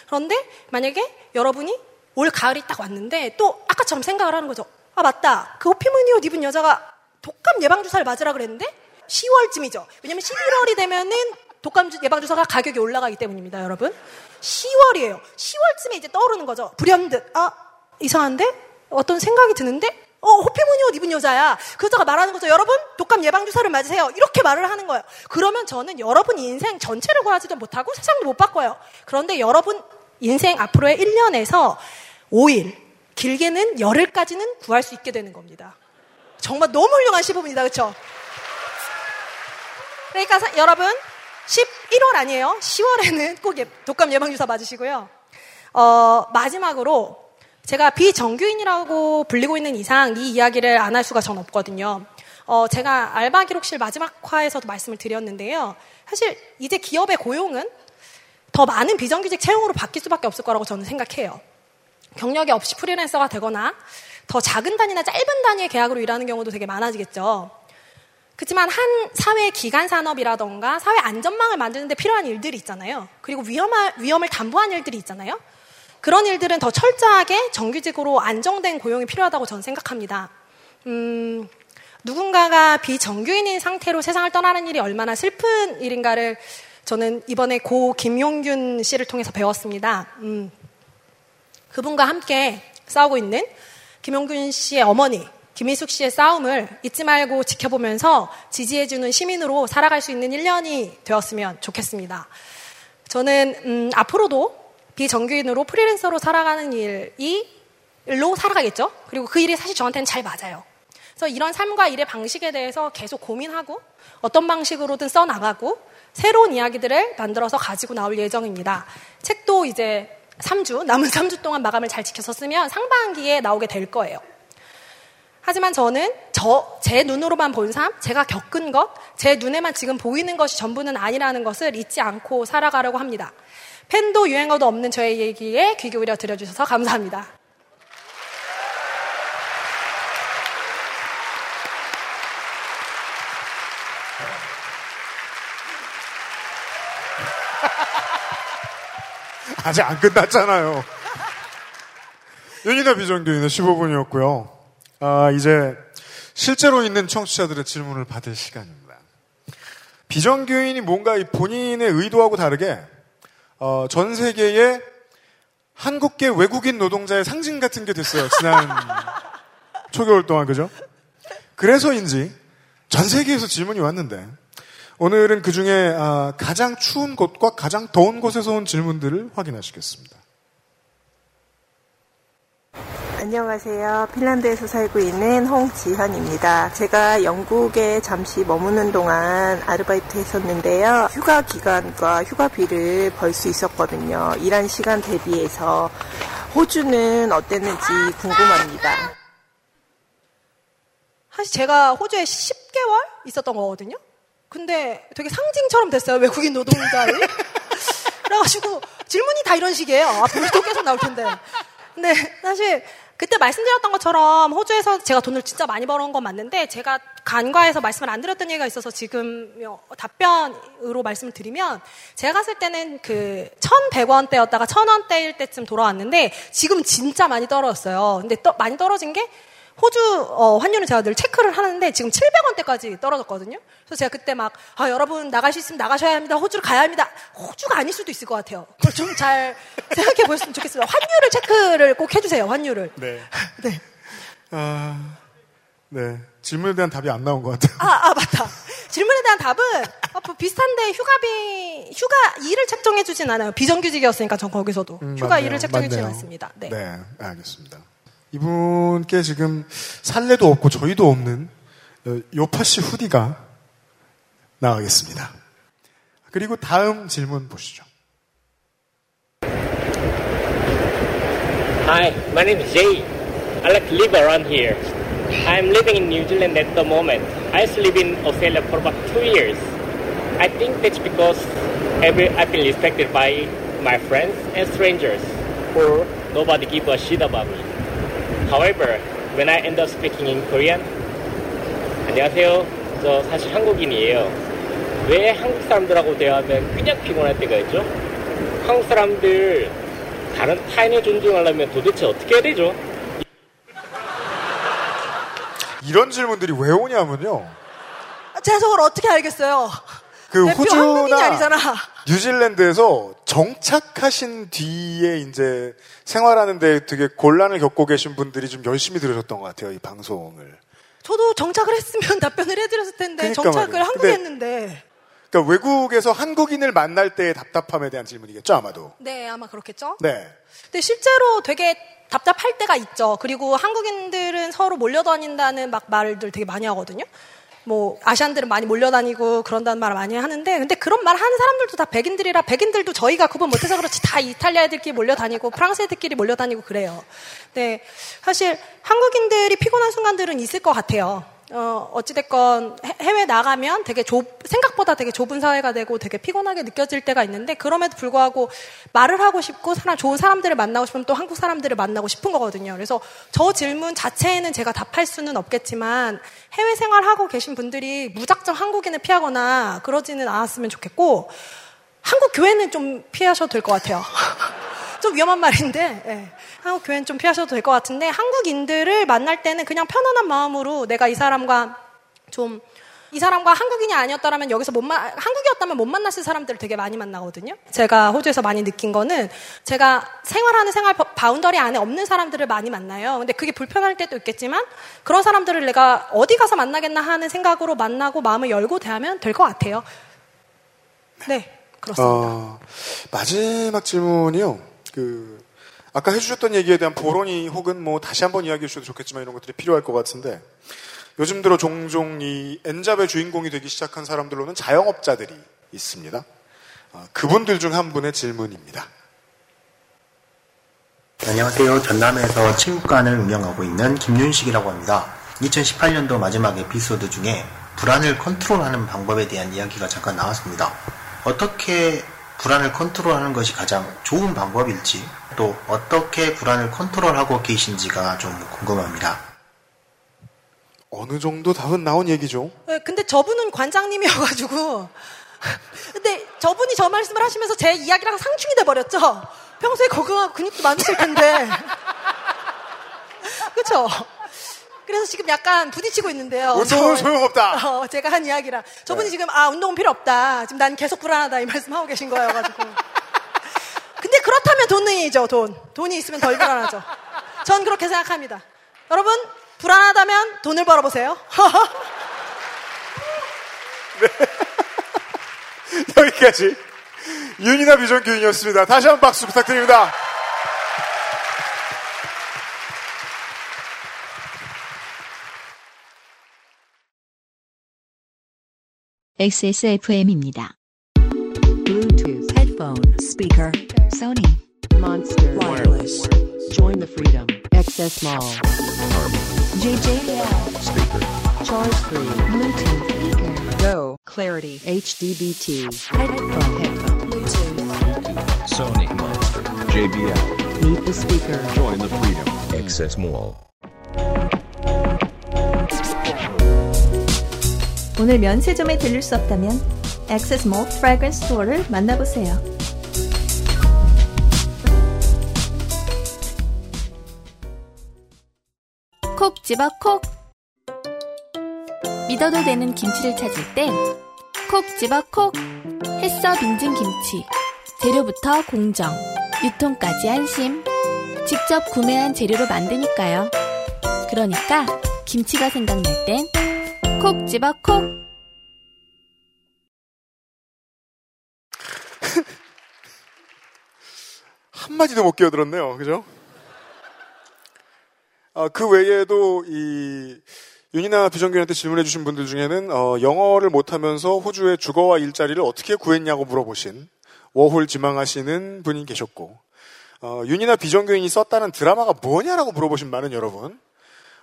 그런데 만약에 여러분이 올 가을이 딱 왔는데 또 아까처럼 생각을 하는 거죠. 아 맞다. 그 호피무늬 옷 입은 여자가 독감 예방 주사를 맞으라 그랬는데 10월쯤이죠. 왜냐면 11월이 되면은 독감 예방 주사가 가격이 올라가기 때문입니다, 여러분. 10월이에요. 10월쯤에 이제 떠오르는 거죠. 불현듯. 아 이상한데 어떤 생각이 드는데 어, 호피무늬 옷 입은 여자야. 그 여자가 말하는 거죠. 여러분, 독감 예방주사를 맞으세요. 이렇게 말을 하는 거예요. 그러면 저는 여러분 인생 전체를 구하지도 못하고 세상도 못 바꿔요. 그런데 여러분 인생 앞으로의 1년에서 5일, 길게는 열흘까지는 구할 수 있게 되는 겁니다. 정말 너무 훌륭한 시부입니다. 그렇죠? 그러니까 사, 여러분 11월 아니에요. 10월에는 꼭 예, 독감 예방주사 맞으시고요. 어, 마지막으로 제가 비정규인이라고 불리고 있는 이상 이 이야기를 안 할 수가 전 없거든요. 어, 제가 알바 기록실 마지막 화에서도 말씀을 드렸는데요. 사실 이제 기업의 고용은 더 많은 비정규직 채용으로 바뀔 수밖에 없을 거라고 저는 생각해요. 경력이 없이 프리랜서가 되거나 더 작은 단위나 짧은 단위의 계약으로 일하는 경우도 되게 많아지겠죠. 그렇지만 한 사회 기간 산업이라던가 사회 안전망을 만드는 데 필요한 일들이 있잖아요. 그리고 위험할, 위험을 담보한 일들이 있잖아요. 그런 일들은 더 철저하게 정규직으로 안정된 고용이 필요하다고 저는 생각합니다. 음, 누군가가 비정규인인 상태로 세상을 떠나는 일이 얼마나 슬픈 일인가를 저는 이번에 고 김용균 씨를 통해서 배웠습니다. 음, 그분과 함께 싸우고 있는 김용균 씨의 어머니 김희숙 씨의 싸움을 잊지 말고 지켜보면서 지지해주는 시민으로 살아갈 수 있는 1년이 되었으면 좋겠습니다. 저는 음, 앞으로도 비정규인으로 프리랜서로 살아가는 일이 일로 살아가겠죠. 그리고 그 일이 사실 저한테는 잘 맞아요. 그래서 이런 삶과 일의 방식에 대해서 계속 고민하고 어떤 방식으로든 써나가고 새로운 이야기들을 만들어서 가지고 나올 예정입니다. 책도 이제 3주, 남은 3주 동안 마감을 잘 지켜서 쓰면 상반기에 나오게 될 거예요. 하지만 저는 저, 제 눈으로만 본 삶, 제가 겪은 것, 제 눈에만 지금 보이는 것이 전부는 아니라는 것을 잊지 않고 살아가려고 합니다. 팬도 유행어도 없는 저의 얘기에 귀 기울여 들어주셔서 감사합니다. 아직 안 끝났잖아요. 윤이나 비정규인의 15분이었고요. 아, 이제 실제로 있는 청취자들의 질문을 받을 시간입니다. 비정규인이 뭔가 본인의 의도하고 다르게 어, 전 세계에 한국계 외국인 노동자의 상징 같은 게 됐어요. 지난 초겨울 동안 그죠? 그래서인지 전 세계에서 질문이 왔는데 오늘은 그 중에 아, 가장 추운 곳과 가장 더운 곳에서 온 질문들을 확인하시겠습니다. 안녕하세요. 핀란드에서 살고 있는 홍지현입니다. 제가 영국에 잠시 머무는 동안 아르바이트 했었는데요. 휴가 기간과 휴가비를 벌 수 있었거든요. 일한 시간 대비해서 호주는 어땠는지 궁금합니다. 사실 제가 호주에 10개월 있었던 거거든요. 근데 되게 상징처럼 됐어요. 외국인 노동자의. 그래가지고 질문이 다 이런 식이에요. 앞으로 또 계속 나올 텐데. 근데 사실 그때 말씀드렸던 것처럼 호주에서 제가 돈을 진짜 많이 벌어온 건 맞는데 제가 간과해서 말씀을 안 드렸던 얘기가 있어서 지금 답변으로 말씀을 드리면 제가 갔을 때는 그 1,100원대였다가 1,000원대일 때쯤 돌아왔는데 지금 진짜 많이 떨어졌어요. 근데 떠, 많이 떨어진 게 호주 어, 환율은 제가 늘 체크를 하는데 지금 700원대까지 떨어졌거든요. 그래서 제가 그때 막 아, 여러분 나갈 수 있으면 나가셔야 합니다. 호주를 가야 합니다. 호주가 아닐 수도 있을 것 같아요. 그걸 좀 잘 생각해 보셨으면 좋겠습니다. 환율을 체크를 꼭 해주세요. 환율을. 네. 네. 아, 네. 질문에 대한 답이 안 나온 것 같아요. 아, 아 맞다. 질문에 대한 답은 어, 뭐 비슷한데 휴가비 휴가 일을 책정해 주진 않아요. 비정규직이었으니까 전 거기서도 음, 휴가 맞네요. 일을 책정해 주진. 않습니다. 네. 네, 알겠습니다. 이분께 지금 살래도 없고 저희도 없는 어, 요파시 후디가 나가겠습니다. 그리고 다음 질문 보시죠. Hi, my name is Jay. I like to live around here. I'm living in New Zealand at the moment. I used to live in Australia for about two years. I think that's because every, I've been respected by my friends and strangers, or nobody give a shit about me. However, when I end up speaking in Korean, 안녕하세요. 저 사실 한국인이에요. 왜 한국 사람들하고 대화하면 그냥 피곤할 때가 있죠? 한국 사람들 다른 타인을 존중하려면 도대체 어떻게 해야 되죠? 이런 질문들이 왜 오냐면요. 아, 제가 저걸 어떻게 알겠어요? 그 대표 한국인이 호주나 아니잖아. 뉴질랜드에서 정착하신 뒤에 이제 생활하는데 되게 곤란을 겪고 계신 분들이 좀 열심히 들으셨던 것 같아요, 이 방송을. 저도 정착을 했으면 답변을 해드렸을 텐데 그러니까 정착을 말이에요. 한국에 근데- 했는데 그러니까 외국에서 한국인을 만날 때의 답답함에 대한 질문이겠죠, 아마도. 네 아마 그렇겠죠. 네. 근데 실제로 되게 답답할 때가 있죠. 그리고 한국인들은 서로 몰려다닌다는 막 말들 되게 많이 하거든요. 뭐 아시안들은 많이 몰려다니고 그런다는 말을 많이 하는데 근데 그런 말 하는 사람들도 다 백인들이라 백인들도 저희가 구분 못해서 그렇지 다 이탈리아 애들끼리 몰려다니고 프랑스 애들끼리 몰려다니고 그래요. 네 사실 한국인들이 피곤한 순간들은 있을 것 같아요. 어, 어찌됐건 해- 해외 나가면 되게 좁, 생각보다 되게 좁은 사회가 되고 되게 피곤하게 느껴질 때가 있는데 그럼에도 불구하고 말을 하고 싶고 사람, 좋은 사람들을 만나고 싶으면 또 한국 사람들을 만나고 싶은 거거든요. 그래서 저 질문 자체에는 제가 답할 수는 없겠지만 해외 생활하고 계신 분들이 무작정 한국인을 피하거나 그러지는 않았으면 좋겠고 한국 교회는 좀 피하셔도 될 것 같아요. 좀 위험한 말인데, 예. 한국 교회는 좀 피하셔도 될 것 같은데, 한국인들을 만날 때는 그냥 편안한 마음으로 내가 이 사람과 좀 이 사람과 한국인이 아니었다면 여기서 못 만, 한국이었다면 못 만났을 사람들을 되게 많이 만나거든요. 제가 호주에서 많이 느낀 거는 제가 생활하는 생활 바- boundary 안에 없는 사람들을 많이 만나요. 근데 그게 불편할 때도 있겠지만 그런 사람들을 내가 어디 가서 만나겠나 하는 생각으로 만나고 마음을 열고 대하면 될 것 같아요. 네, 그렇습니다. 어, 마지막 질문이요. 그 아까 해주셨던 얘기에 대한 보론이 혹은 뭐 다시 한번 이야기해 주셔도 좋겠지만 이런 것들이 필요할 것 같은데 요즘 들어 종종 이 N잡의 주인공이 되기 시작한 사람들로는 자영업자들이 있습니다. 어, 그분들 중 한 분의 질문입니다. 안녕하세요. 전남에서 체육관을 운영하고 있는 김윤식이라고 합니다. 2018년도 마지막 에피소드 중에 불안을 컨트롤하는 방법에 대한 이야기가 잠깐 나왔습니다. 어떻게 불안을 컨트롤하는 것이 가장 좋은 방법일지 또 어떻게 불안을 컨트롤하고 계신지가 좀 궁금합니다. 어느 정도 답은 나온 얘기죠. 네, 근데 저분은 관장님이어가지고. 근데 저분이 저 말씀을 하시면서 제 이야기랑 상충이 돼버렸죠? 평소에 건강하고 근육도 많으실 텐데. 그쵸? 그래서 지금 약간 부딪히고 있는데요. 운동은 저- 소용없다. 어, 제가 한 이야기랑. 저분이 네. 지금, 아, 운동은 필요 없다. 지금 난 계속 불안하다. 이 말씀하고 계신 거여가지고. 근데 그렇다면 돈이죠, 돈. 돈이 있으면 덜 불안하죠. 전 그렇게 생각합니다. 여러분, 불안하다면 돈을 벌어보세요. 여기까지 윤이나 비전 교인이었습니다. 다시 한 번 박수 부탁드립니다. XSFM입니다. Bluetooth headphone speaker Sony Monster Wireless Join the freedom XS Mall JJL speaker Charge 3 Bluetooth speaker Go Clarity HDBT headphone headphone Bluetooth Sony Monster. JBL. Meet the speaker Join the freedom. Access Mall. 오늘 면세점에 들릴 수 없다면 액세스 몰 프라그런스 스토어를 만나보세요. 콕 집어 콕. 믿어도 되는 김치를 찾을 땐 콕 집어 콕. 햇서 빙진 김치 재료부터 공정 유통까지 안심. 직접 구매한 재료로 만드니까요. 그러니까 김치가 생각날 땐 콕 집어 콕 한마디도 못 끼어들었네요. 그죠? 아, 그 외에도 이 윤이나 비정규한테 질문해 주신 분들 중에는 어, 영어를 못하면서 호주의 주거와 일자리를 어떻게 구했냐고 물어보신 워홀 지망하시는 분이 계셨고 어, 윤이나 비정규인이 썼다는 드라마가 뭐냐라고 물어보신 많은 여러분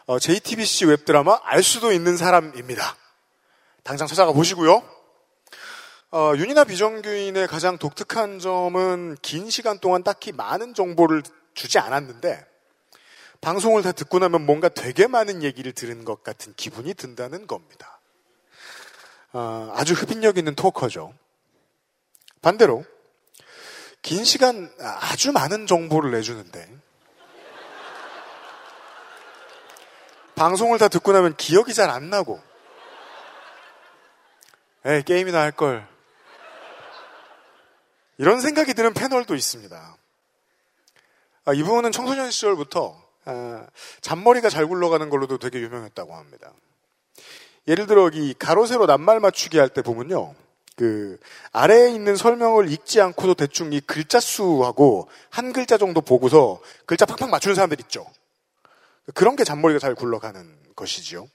어, JTBC 웹드라마 알 수도 있는 사람입니다. 당장 찾아가 보시고요. 어, 윤이나 비정규인의 가장 독특한 점은 긴 시간 동안 딱히 많은 정보를 주지 않았는데 방송을 다 듣고 나면 뭔가 되게 많은 얘기를 들은 것 같은 기분이 든다는 겁니다. 어, 아주 흡인력 있는 토커죠. 반대로 긴 시간 아주 많은 정보를 내주는데 방송을 다 듣고 나면 기억이 잘 안 나고 에이, 게임이나 할 걸. 이런 생각이 드는 패널도 있습니다. 아, 이분은 청소년 시절부터 아, 잔머리가 잘 굴러가는 걸로도 되게 유명했다고 합니다. 예를 들어 이 가로 세로 낱말 맞추기 할 때 보면요. 그 아래에 있는 설명을 읽지 않고도 대충 이 글자 수하고 한 글자 정도 보고서 글자 팍팍 맞추는 사람들 있죠. 그런 게 잔머리가 잘 굴러가는 것이지요.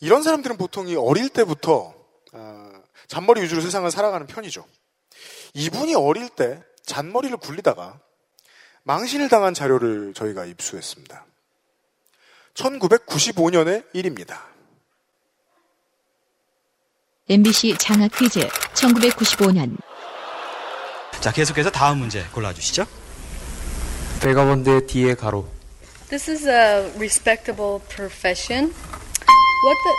이런 사람들은 보통 이 어릴 때부터 아, 잔머리 위주로 세상을 살아가는 편이죠. 이분이 어릴 때 잔머리를 굴리다가 망신을 당한 자료를 저희가 입수했습니다. 1995년의 일입니다. MBC 장학 퀴즈 1995년 자, 계속해서 다음 문제 골라주시죠. 백아번드의 뒤에 가로. This is a respectable profession. What the?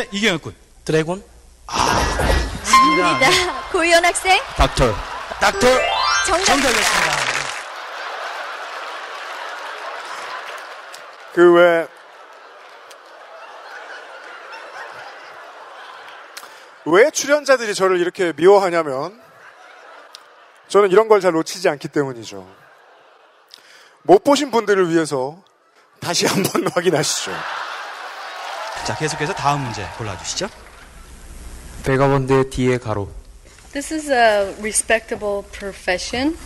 네, 이경혁 군. 드래곤? 아닙니다. 고현 학생. 닥터. 닥터. 정답입니다. 그 외, 왜 출연자들이 저를 이렇게 미워하냐면 저는 이런 걸 잘 놓치지 않기 때문이죠. 못 보신 분들을 위해서 다시 한번 확인하시죠. 자, 계속해서 다음 문제 골라주시죠. 베가본드의 D의 가로. This is a respectable profession.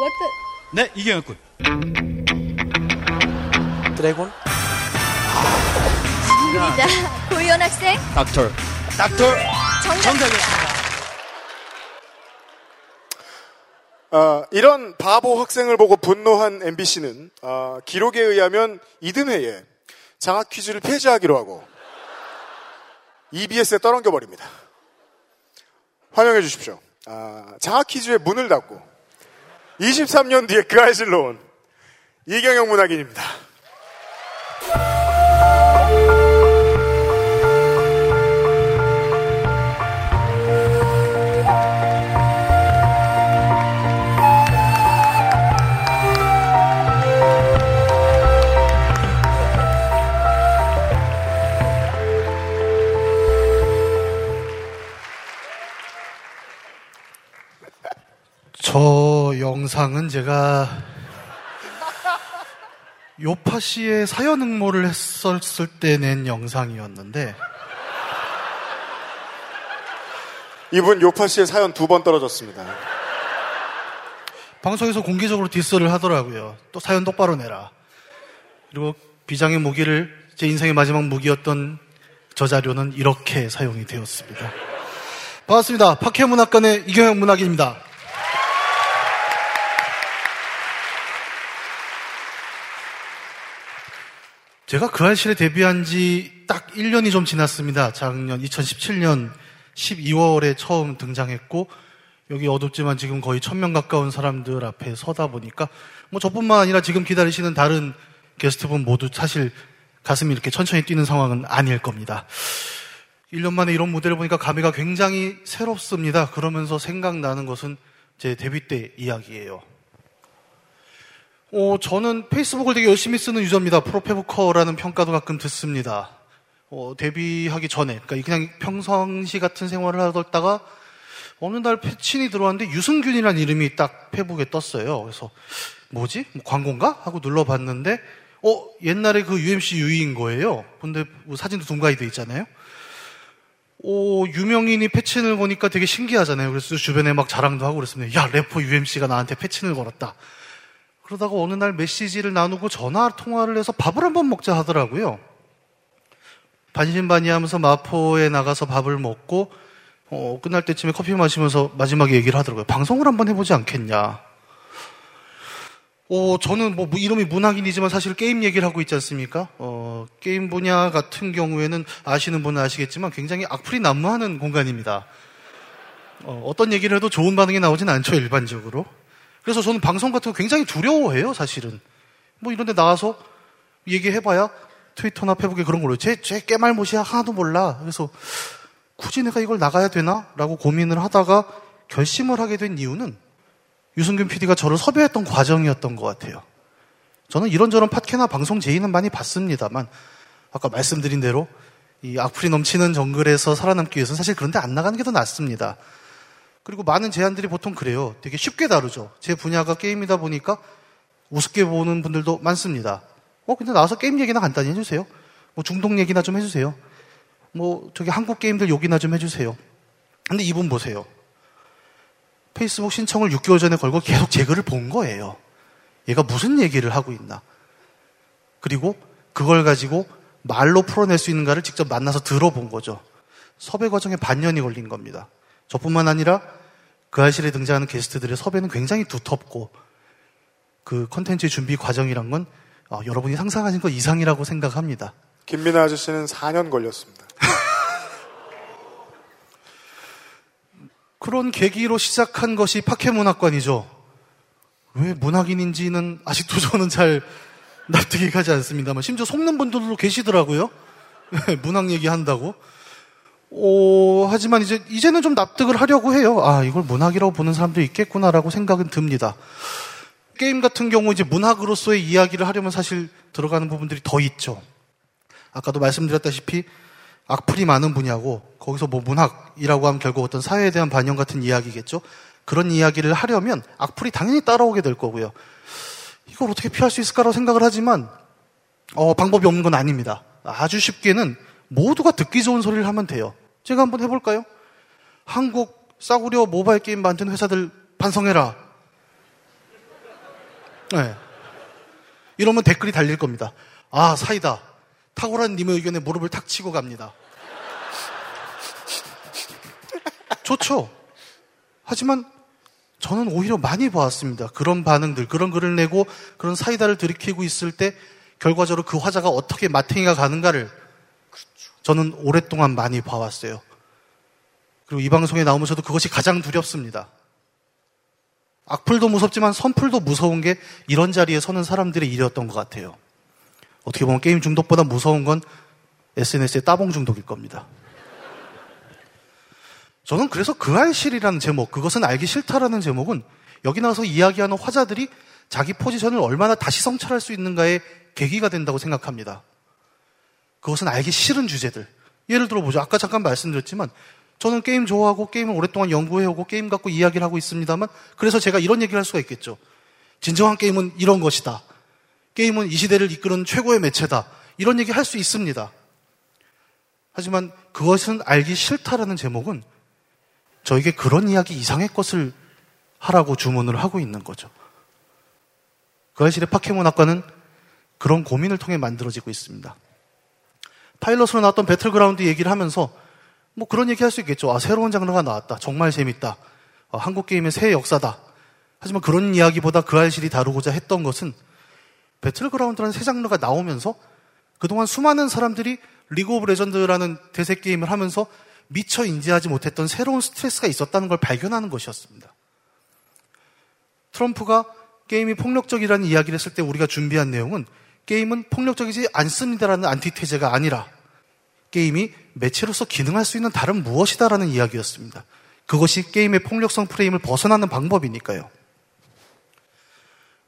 What the? 네, 이경혁 군. 드래곤? 입니다. 고현 학생. 닥터. 닥터. 정답입니다. 아, 이런 바보 학생을 보고 분노한 MBC는 아, 기록에 의하면 이듬해에 장학 퀴즈를 폐지하기로 하고 EBS에 떠넘겨 버립니다. 환영해 주십시오. 아, 장학 퀴즈의 문을 닫고 23년 뒤에 그 알실로 온 이경영 문학인입니다. 저 영상은 제가 요파 씨의 사연 응모를 했었을 때 낸 영상이었는데 이분 요파 씨의 사연 두 번 떨어졌습니다. 방송에서 공개적으로 디스를 하더라고요. 또 사연 똑바로 내라. 그리고 비장의 무기를 제 인생의 마지막 무기였던 저 자료는 이렇게 사용이 되었습니다. 반갑습니다. 박해문학관의 이경영 문학인입니다. 제가 그 알실에 데뷔한 지 딱 1년이 좀 지났습니다. 작년 2017년 12월에 처음 등장했고 여기 어둡지만 지금 거의 1000명 가까운 사람들 앞에 서다 보니까 뭐 저뿐만 아니라 지금 기다리시는 다른 게스트분 모두 사실 가슴이 이렇게 천천히 뛰는 상황은 아닐 겁니다. 1년 만에 이런 무대를 보니까 감회가 굉장히 새롭습니다. 그러면서 생각나는 것은 제 데뷔 때 이야기예요. 어, 저는 페이스북을 되게 열심히 쓰는 유저입니다. 프로페부커라는 평가도 가끔 듣습니다. 어, 데뷔하기 전에, 그러니까 그냥 평상시 같은 생활을 하다가 어느 날 패친이 들어왔는데 유승균이라는 이름이 딱 페북에 떴어요. 그래서 뭐지? 뭐 광고인가? 하고 눌러봤는데 어 옛날에 그 UMC 유이인 거예요. 근데 뭐 사진도 둥가이 돼 있잖아요. 오, 유명인이 패친을 거니까 되게 신기하잖아요. 그래서 주변에 막 자랑도 하고 그랬습니다. 야, 래퍼 UMC가 나한테 패친을 걸었다. 그러다가 어느 날 메시지를 나누고 전화 통화를 해서 밥을 한번 먹자 하더라고요. 반신반의하면서 마포에 나가서 밥을 먹고 어, 끝날 때쯤에 커피 마시면서 마지막에 얘기를 하더라고요. 방송을 한번 해보지 않겠냐. 어, 저는 뭐 이름이 문학인이지만 사실 게임 얘기를 하고 있지 않습니까? 어, 게임 분야 같은 경우에는 아시는 분은 아시겠지만 굉장히 악플이 난무하는 공간입니다. 어, 떤 얘기를 해도 좋은 반응이 나오진 않죠, 일반적으로. 그래서 저는 방송 같은 거 굉장히 두려워해요, 사실은. 뭐 이런 데 나와서 얘기해봐야 트위터나 페북에 그런 걸로 쟤, 쟤 깨말못이야 하나도 몰라. 그래서 굳이 내가 이걸 나가야 되나? 라고 고민을 하다가 결심을 하게 된 이유는 유승균 PD가 저를 섭외했던 과정이었던 것 같아요. 저는 이런저런 팟캐나 방송 제의는 많이 받습니다만 아까 말씀드린 대로 이 악플이 넘치는 정글에서 살아남기 위해서는 사실 그런데 안 나가는 게 더 낫습니다. 그리고 많은 제안들이 보통 그래요. 되게 쉽게 다루죠. 제 분야가 게임이다 보니까 우습게 보는 분들도 많습니다. 어, 근데 나와서 게임 얘기나 간단히 해주세요. 뭐 중동 얘기나 좀 해주세요. 뭐 저기 한국 게임들 욕이나 좀 해주세요. 근데 이분 보세요. 페이스북 신청을 6개월 전에 걸고 계속 제 글을 본 거예요. 얘가 무슨 얘기를 하고 있나. 그리고 그걸 가지고 말로 풀어낼 수 있는가를 직접 만나서 들어본 거죠. 섭외 과정에 반년이 걸린 겁니다. 저뿐만 아니라 그 아실에 등장하는 게스트들의 섭외는 굉장히 두텁고 그 컨텐츠 준비 과정이란 건 어, 여러분이 상상하신 것 이상이라고 생각합니다. 김민아 아저씨는 4년 걸렸습니다. 그런 계기로 시작한 것이 파케문학관이죠. 왜 문학인인지는 아직도 저는 잘 납득이 가지 않습니다만 심지어 속는 분들도 계시더라고요. 문학 얘기한다고. 오, 하지만 이제 이제는 좀 납득을 하려고 해요. 아, 이걸 문학이라고 보는 사람도 있겠구나라고 생각은 듭니다. 게임 같은 경우 이제 문학으로서의 이야기를 하려면 사실 들어가는 부분들이 더 있죠. 아까도 말씀드렸다시피 악플이 많은 분야고 거기서 뭐 문학이라고 하면 결국 어떤 사회에 대한 반영 같은 이야기겠죠. 그런 이야기를 하려면 악플이 당연히 따라오게 될 거고요. 이걸 어떻게 피할 수 있을까라고 생각을 하지만 어, 방법이 없는 건 아닙니다. 아주 쉽게는 모두가 듣기 좋은 소리를 하면 돼요. 제가 한번 해볼까요? 한국 싸구려 모바일 게임 만드는 회사들 반성해라. 네. 이러면 댓글이 달릴 겁니다. 아, 사이다. 탁월한 님의 의견에 무릎을 탁 치고 갑니다. 좋죠. 하지만 저는 오히려 많이 보았습니다. 그런 반응들, 그런 글을 내고 그런 사이다를 들이키고 있을 때 결과적으로 그 화자가 어떻게 마탱이가 가는가를 저는 오랫동안 많이 봐왔어요. 그리고 이 방송에 나오면서도 그것이 가장 두렵습니다. 악플도 무섭지만 선플도 무서운 게 이런 자리에 서는 사람들의 일이었던 것 같아요. 어떻게 보면 게임 중독보다 무서운 건 SNS의 따봉 중독일 겁니다. 저는 그래서 그 알실이라는 제목, 그것은 알기 싫다라는 제목은 여기 나와서 이야기하는 화자들이 자기 포지션을 얼마나 다시 성찰할 수 있는가의 계기가 된다고 생각합니다. 그것은 알기 싫은 주제들. 예를 들어보죠. 아까 잠깐 말씀드렸지만 저는 게임 좋아하고 게임을 오랫동안 연구해오고 게임 갖고 이야기를 하고 있습니다만 그래서 제가 이런 얘기를 할 수가 있겠죠. 진정한 게임은 이런 것이다. 게임은 이 시대를 이끄는 최고의 매체다. 이런 얘기 할 수 있습니다. 하지만 그것은 알기 싫다라는 제목은 저에게 그런 이야기 이상의 것을 하라고 주문을 하고 있는 거죠. 그알싫의 파케몬학과는 그런 고민을 통해 만들어지고 있습니다. 파일럿으로 나왔던 배틀그라운드 얘기를 하면서 뭐 그런 얘기 할 수 있겠죠. 아, 새로운 장르가 나왔다. 정말 재밌다. 아, 한국 게임의 새 역사다. 하지만 그런 이야기보다 그알싫이 다루고자 했던 것은 배틀그라운드라는 새 장르가 나오면서 그동안 수많은 사람들이 리그 오브 레전드라는 대세 게임을 하면서 미처 인지하지 못했던 새로운 스트레스가 있었다는 걸 발견하는 것이었습니다. 트럼프가 게임이 폭력적이라는 이야기를 했을 때 우리가 준비한 내용은 게임은 폭력적이지 않습니다라는 안티테제가 아니라 게임이 매체로서 기능할 수 있는 다른 무엇이다라는 이야기였습니다. 그것이 게임의 폭력성 프레임을 벗어나는 방법이니까요.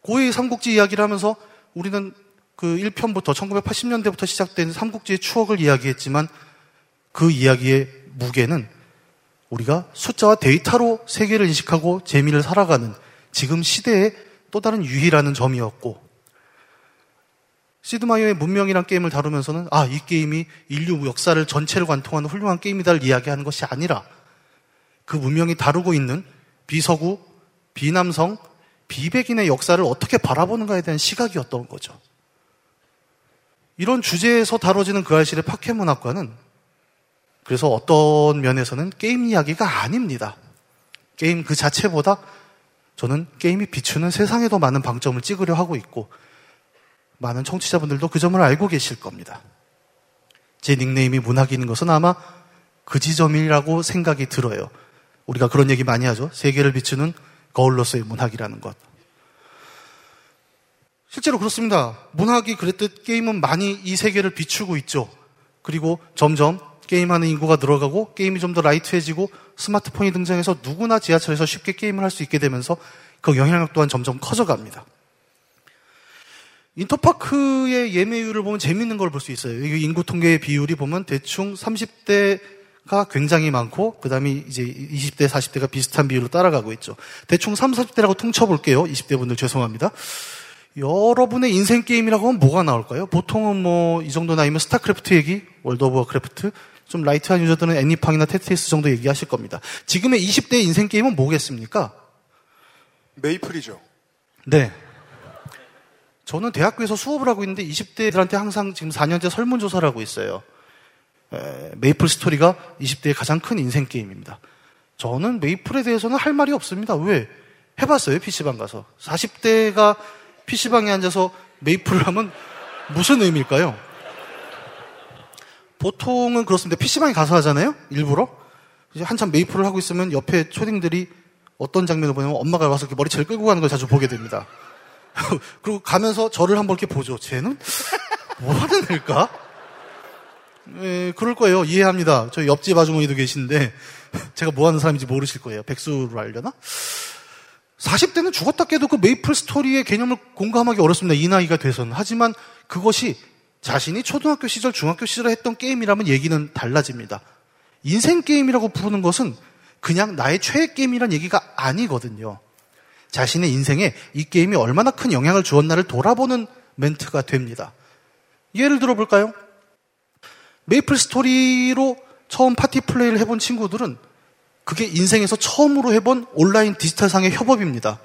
고의 삼국지 이야기를 하면서 우리는 그 1편부터 1980년대부터 시작된 삼국지의 추억을 이야기했지만 그 이야기의 무게는 우리가 숫자와 데이터로 세계를 인식하고 재미를 살아가는 지금 시대의 또 다른 유희라는 점이었고 시드마이어의 문명이란 게임을 다루면서는 아, 이 게임이 인류 역사를 전체를 관통하는 훌륭한 게임이다를 이야기하는 것이 아니라 그 문명이 다루고 있는 비서구, 비남성, 비백인의 역사를 어떻게 바라보는가에 대한 시각이었던 거죠. 이런 주제에서 다뤄지는 그 알실의 파케 문학과는 그래서 어떤 면에서는 게임 이야기가 아닙니다. 게임 그 자체보다 저는 게임이 비추는 세상에 더 많은 방점을 찍으려 하고 있고 많은 청취자분들도 그 점을 알고 계실 겁니다. 제 닉네임이 문학인인 것은 아마 그 지점이라고 생각이 들어요. 우리가 그런 얘기 많이 하죠. 세계를 비추는 거울로서의 문학이라는 것. 실제로 그렇습니다. 문학이 그랬듯 게임은 많이 이 세계를 비추고 있죠. 그리고 점점 게임하는 인구가 늘어가고 게임이 좀 더 라이트해지고 스마트폰이 등장해서 누구나 지하철에서 쉽게 게임을 할 수 있게 되면서 그 영향력 또한 점점 커져갑니다. 인터파크의 예매율을 보면 재밌는 걸 볼 수 있어요. 이 인구 통계의 비율이 보면 대충 30대가 굉장히 많고, 그 다음에 이제 20대, 40대가 비슷한 비율로 따라가고 있죠. 대충 30, 40대라고 퉁쳐볼게요. 20대 분들 죄송합니다. 여러분의 인생 게임이라고 하면 뭐가 나올까요? 보통은 뭐 이 정도 나이면 스타크래프트 얘기, 월드 오브 워크래프트, 좀 light한 유저들은 애니팡이나 테트리스 정도 얘기하실 겁니다. 지금의 20대 인생 게임은 뭐겠습니까? 메이플이죠. 네. 저는 대학교에서 수업을 하고 있는데 20대들한테 항상 지금 4년째 설문조사를 하고 있어요. 에, 메이플 스토리가 20대의 가장 큰 인생 게임입니다. 저는 메이플에 대해서는 할 말이 없습니다. 왜? 해봤어요, PC방 가서. 40대가 PC방에 앉아서 메이플을 하면 무슨 의미일까요? 보통은 그렇습니다. PC방에 가서 하잖아요? 일부러? 한참 메이플을 하고 있으면 옆에 초딩들이 어떤 장면을 보냐면 엄마가 와서 이렇게 머리채를 끌고 가는 걸 자주 보게 됩니다. 그리고 가면서 저를 한번 이렇게 보죠. 쟤는 뭐 하는 애일까? 예, 그럴 거예요. 이해합니다. 저희 옆집 아주머니도 계신데 제가 뭐 하는 사람인지 모르실 거예요. 백수로 알려나? 40대는 죽었다 깨도 그 메이플 스토리의 개념을 공감하기 어렵습니다. 이 나이가 돼서는. 하지만 그것이 자신이 초등학교 시절, 중학교 시절에 했던 게임이라면 얘기는 달라집니다. 인생 게임이라고 부르는 것은 그냥 나의 최애 게임이란 얘기가 아니거든요. 자신의 인생에 이 게임이 얼마나 큰 영향을 주었나를 돌아보는 멘트가 됩니다. 예를 들어 볼까요? 메이플 스토리로 처음 파티 플레이를 해본 친구들은 그게 인생에서 처음으로 해본 온라인 디지털상의 협업입니다.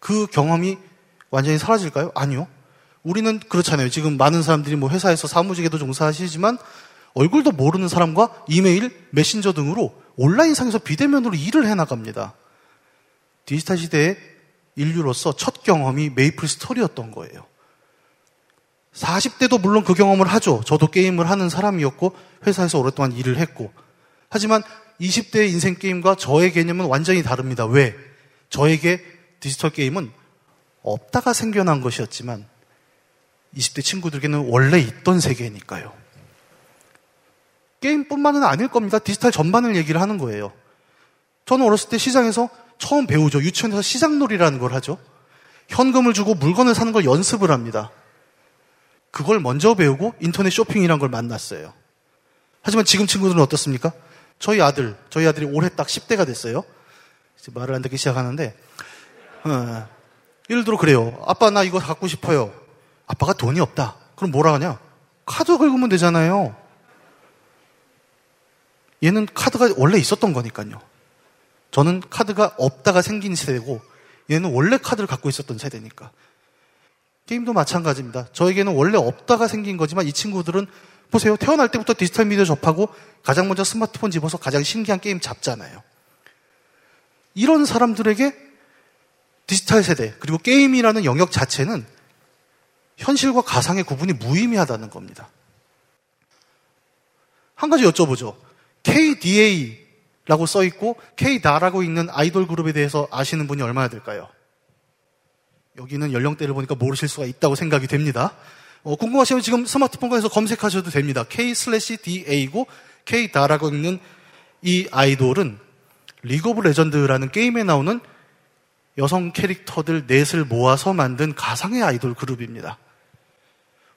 그 경험이 완전히 사라질까요? 아니요. 우리는 그렇잖아요. 지금 많은 사람들이 뭐 회사에서 사무직에도 종사하시지만 얼굴도 모르는 사람과 이메일, 메신저 등으로 온라인상에서 비대면으로 일을 해나갑니다. 디지털 시대의 인류로서 첫 경험이 메이플 스토리였던 거예요. 40대도 물론 그 경험을 하죠. 저도 게임을 하는 사람이었고 회사에서 오랫동안 일을 했고. 하지만 20대의 인생 게임과 저의 개념은 완전히 다릅니다. 왜? 저에게 디지털 게임은 없다가 생겨난 것이었지만 20대 친구들에게는 원래 있던 세계니까요. 게임뿐만은 아닐 겁니다. 디지털 전반을 얘기를 하는 거예요. 저는 어렸을 때 시장에서 처음 배우죠. 유치원에서 시장놀이라는 걸 하죠. 현금을 주고 물건을 사는 걸 연습을 합니다. 그걸 먼저 배우고 인터넷 쇼핑이란 걸 만났어요. 하지만 지금 친구들은 어떻습니까? 저희 아들, 저희 아들이 올해 딱 10대가 됐어요. 이제 말을 안 듣기 시작하는데, 어, 예를 들어 그래요. 아빠 나 이거 갖고 싶어요. 아빠가 돈이 없다. 그럼 뭐라 하냐? 카드 긁으면 되잖아요. 얘는 카드가 원래 있었던 거니까요. 저는 카드가 없다가 생긴 세대고 얘는 원래 카드를 갖고 있었던 세대니까. 게임도 마찬가지입니다. 저에게는 원래 없다가 생긴 거지만 이 친구들은 보세요. 태어날 때부터 디지털 미디어 접하고 가장 먼저 스마트폰 집어서 가장 신기한 게임 잡잖아요. 이런 사람들에게 디지털 세대 그리고 게임이라는 영역 자체는 현실과 가상의 구분이 무의미하다는 겁니다. 한 가지 여쭤보죠. KDA 라고 써 있고 K다라고 있는 아이돌 그룹에 대해서 아시는 분이 얼마나 될까요? 여기는 연령대를 보니까 모르실 수가 있다고 생각이 됩니다. 어, 궁금하시면 지금 스마트폰에서 검색하셔도 됩니다. K/DA고 K다라고 있는 이 아이돌은 리그 오브 레전드라는 게임에 나오는 여성 캐릭터들 넷을 모아서 만든 가상의 아이돌 그룹입니다.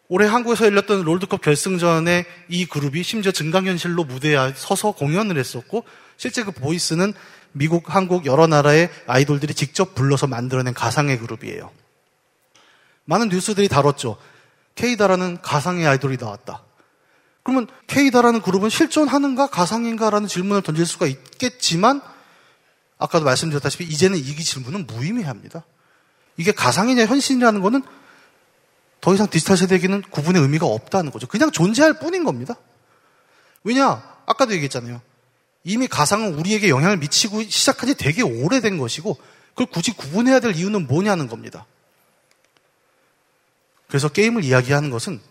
올해 한국에서 열렸던 롤드컵 결승전에 이 그룹이 심지어 증강현실로 무대에 서서 공연을 했었고 실제 그 보이스는 미국, 한국 여러 나라의 아이돌들이 직접 불러서 만들어낸 가상의 그룹이에요. 많은 뉴스들이 다뤘죠. K다라는 가상의 아이돌이 나왔다. 그러면 K다라는 그룹은 실존하는가 가상인가라는 질문을 던질 수가 있겠지만 아까도 말씀드렸다시피 이제는 이 질문은 무의미합니다. 이게 가상이냐 현실이라는 거는 더 이상 디지털 세대에게는 구분의 의미가 없다는 거죠. 그냥 존재할 뿐인 겁니다. 왜냐? 아까도 얘기했잖아요. 이미 가상은 우리에게 영향을 미치고 시작한 지 되게 오래된 것이고 그걸 굳이 구분해야 될 이유는 뭐냐는 겁니다. 그래서 게임을 이야기하는 것은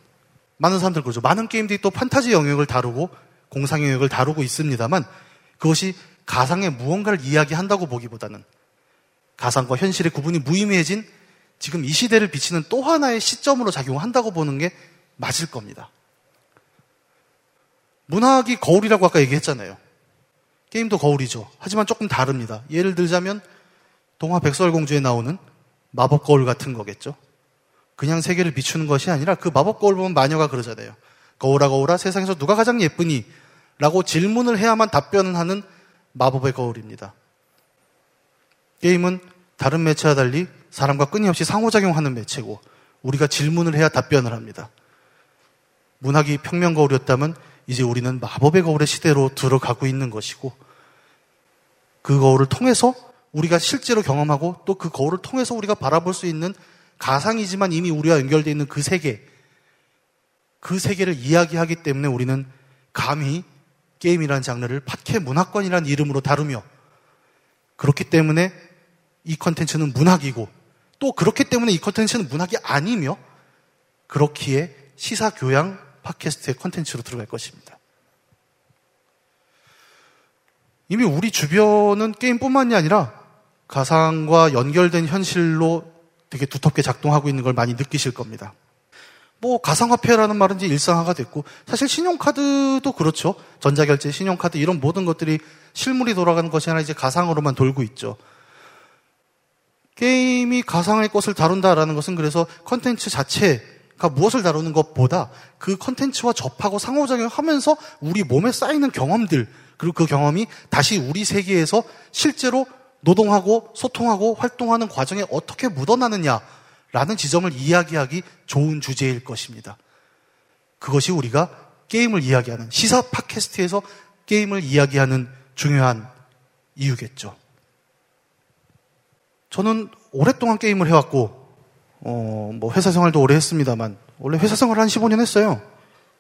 많은 사람들 그러죠. 많은 게임들이 또 판타지 영역을 다루고 공상 영역을 다루고 있습니다만 그것이 가상의 무언가를 이야기한다고 보기보다는 가상과 현실의 구분이 무의미해진 지금 이 시대를 비치는 또 하나의 시점으로 작용한다고 보는 게 맞을 겁니다. 문학이 거울이라고 아까 얘기했잖아요. 게임도 거울이죠. 하지만 조금 다릅니다. 예를 들자면 동화 백설공주에 나오는 마법 거울 같은 거겠죠. 그냥 세계를 비추는 것이 아니라 그 마법 거울 보면 마녀가 그러잖아요. 거울아 거울아 세상에서 누가 가장 예쁘니? 라고 질문을 해야만 답변을 하는 마법의 거울입니다. 게임은 다른 매체와 달리 사람과 끊임없이 상호작용하는 매체고 우리가 질문을 해야 답변을 합니다. 문학이 평면 거울이었다면 이제 우리는 마법의 거울의 시대로 들어가고 있는 것이고 그 거울을 통해서 우리가 실제로 경험하고 또 그 거울을 통해서 우리가 바라볼 수 있는 가상이지만 이미 우리와 연결되어 있는 그 세계 그 세계를 이야기하기 때문에 우리는 감히 게임이라는 장르를 팟캐 문학권이라는 이름으로 다루며 그렇기 때문에 이 컨텐츠는 문학이고 또 그렇기 때문에 이 컨텐츠는 문학이 아니며 그렇기에 시사 교양 팟캐스트의 컨텐츠로 들어갈 것입니다. 이미 우리 주변은 게임뿐만이 아니라 가상과 연결된 현실로 되게 두텁게 작동하고 있는 걸 많이 느끼실 겁니다. 뭐 가상화폐라는 말은 이제 일상화가 됐고 사실 신용카드도 그렇죠. 전자결제, 신용카드 이런 모든 것들이 실물이 돌아가는 것이 아니라 이제 가상으로만 돌고 있죠. 게임이 가상의 것을 다룬다라는 것은 그래서 컨텐츠 자체가 무엇을 다루는 것보다 그 컨텐츠와 접하고 상호작용하면서 우리 몸에 쌓이는 경험들 그리고 그 경험이 다시 우리 세계에서 실제로 노동하고 소통하고 활동하는 과정에 어떻게 묻어나느냐라는 지점을 이야기하기 좋은 주제일 것입니다. 그것이 우리가 게임을 이야기하는 시사 팟캐스트에서 게임을 이야기하는 중요한 이유겠죠. 저는 오랫동안 게임을 해왔고, 어, 뭐 회사 생활도 오래 했습니다만, 원래 회사 생활을 한 15년 했어요.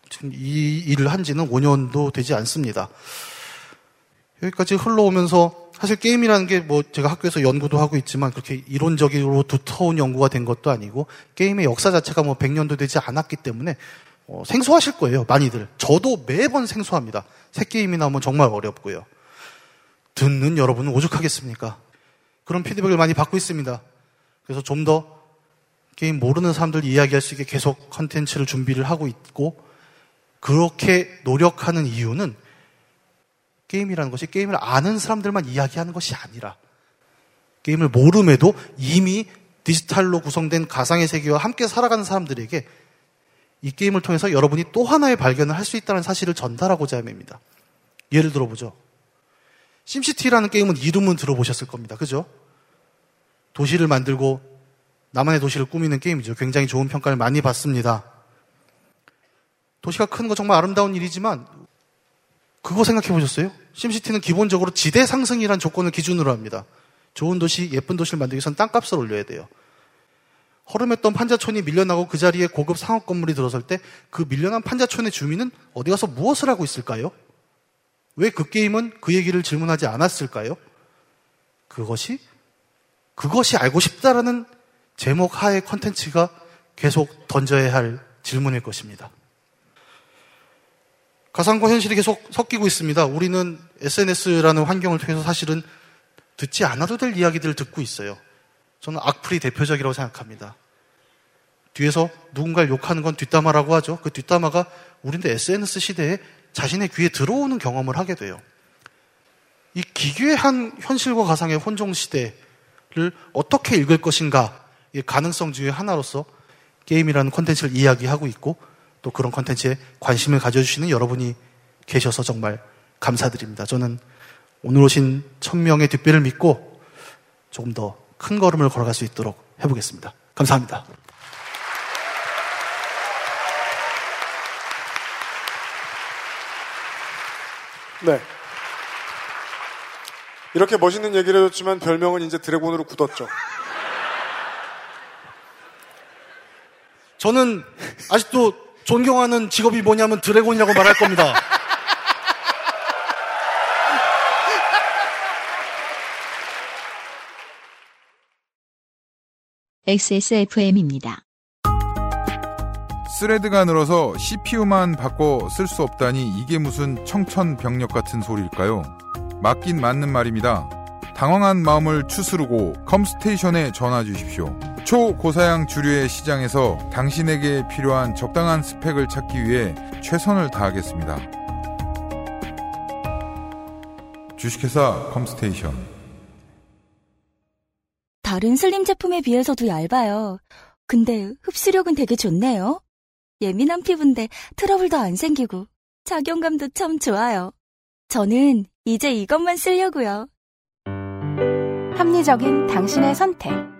지금 이 일을 한 지는 5년도 되지 않습니다. 여기까지 흘러오면서 사실 게임이라는 게 뭐 제가 학교에서 연구도 하고 있지만 그렇게 이론적으로 두터운 연구가 된 것도 아니고 게임의 역사 자체가 뭐 100년도 되지 않았기 때문에 어, 생소하실 거예요, 많이들. 저도 매번 생소합니다. 새 게임이 나오면 정말 어렵고요. 듣는 여러분은 오죽하겠습니까? 그런 피드백을 많이 받고 있습니다. 그래서 좀더 게임 모르는 사람들 이야기할 수 있게 계속 컨텐츠를 준비를 하고 있고 그렇게 노력하는 이유는 게임이라는 것이 게임을 아는 사람들만 이야기하는 것이 아니라 게임을 모름에도 이미 디지털로 구성된 가상의 세계와 함께 살아가는 사람들에게 이 게임을 통해서 여러분이 또 하나의 발견을 할 수 있다는 사실을 전달하고자 함입니다. 예를 들어보죠. 심시티라는 게임은 이름은 들어보셨을 겁니다. 그죠? 도시를 만들고 나만의 도시를 꾸미는 게임이죠. 굉장히 좋은 평가를 많이 받습니다. 도시가 크는 거 정말 아름다운 일이지만 그거 생각해 보셨어요? 심시티는 기본적으로 지대 상승이란 조건을 기준으로 합니다. 좋은 도시, 예쁜 도시를 만들기 위해선 땅값을 올려야 돼요. 허름했던 판자촌이 밀려나고 그 자리에 고급 상업 건물이 들어설 때 그 밀려난 판자촌의 주민은 어디 가서 무엇을 하고 있을까요? 왜 그 게임은 그 얘기를 질문하지 않았을까요? 그것이 그것이 알고 싶다라는 제목 하의 컨텐츠가 계속 던져야 할 질문일 것입니다. 가상과 현실이 계속 섞이고 있습니다. 우리는 SNS라는 환경을 통해서 사실은 듣지 않아도 될 이야기들을 듣고 있어요. 저는 악플이 대표적이라고 생각합니다. 뒤에서 누군가를 욕하는 건 뒷담화라고 하죠. 그 뒷담화가 우리는 SNS 시대에 자신의 귀에 들어오는 경험을 하게 돼요. 이 기괴한 현실과 가상의 혼종 시대를 어떻게 읽을 것인가 이 가능성 중의 하나로서 게임이라는 콘텐츠를 이야기하고 있고 또 그런 콘텐츠에 관심을 가져주시는 여러분이 계셔서 정말 감사드립니다. 저는 오늘 오신 천명의 뒷배를 믿고 조금 더 큰 걸음을 걸어갈 수 있도록 해보겠습니다. 감사합니다. 네. 이렇게 멋있는 얘기를 해줬지만 별명은 이제 드래곤으로 굳었죠. 저는 아직도 존경하는 직업이 뭐냐면 드래곤이라고 말할 겁니다. XSFM입니다. 스레드가 늘어서 CPU만 바꿔 쓸 수 없다니 이게 무슨 청천벽력 같은 소리일까요? 맞긴 맞는 말입니다. 당황한 마음을 추스르고 컴스테이션에 전화 주십시오. 초고사양 주류의 시장에서 당신에게 필요한 적당한 스펙을 찾기 위해 최선을 다하겠습니다. 주식회사 컴스테이션 다른 슬림 제품에 비해서도 얇아요. 근데 흡수력은 되게 좋네요. 예민한 피부인데 트러블도 안 생기고 착용감도 참 좋아요. 저는 이제 이것만 쓰려고요. 합리적인 당신의 선택.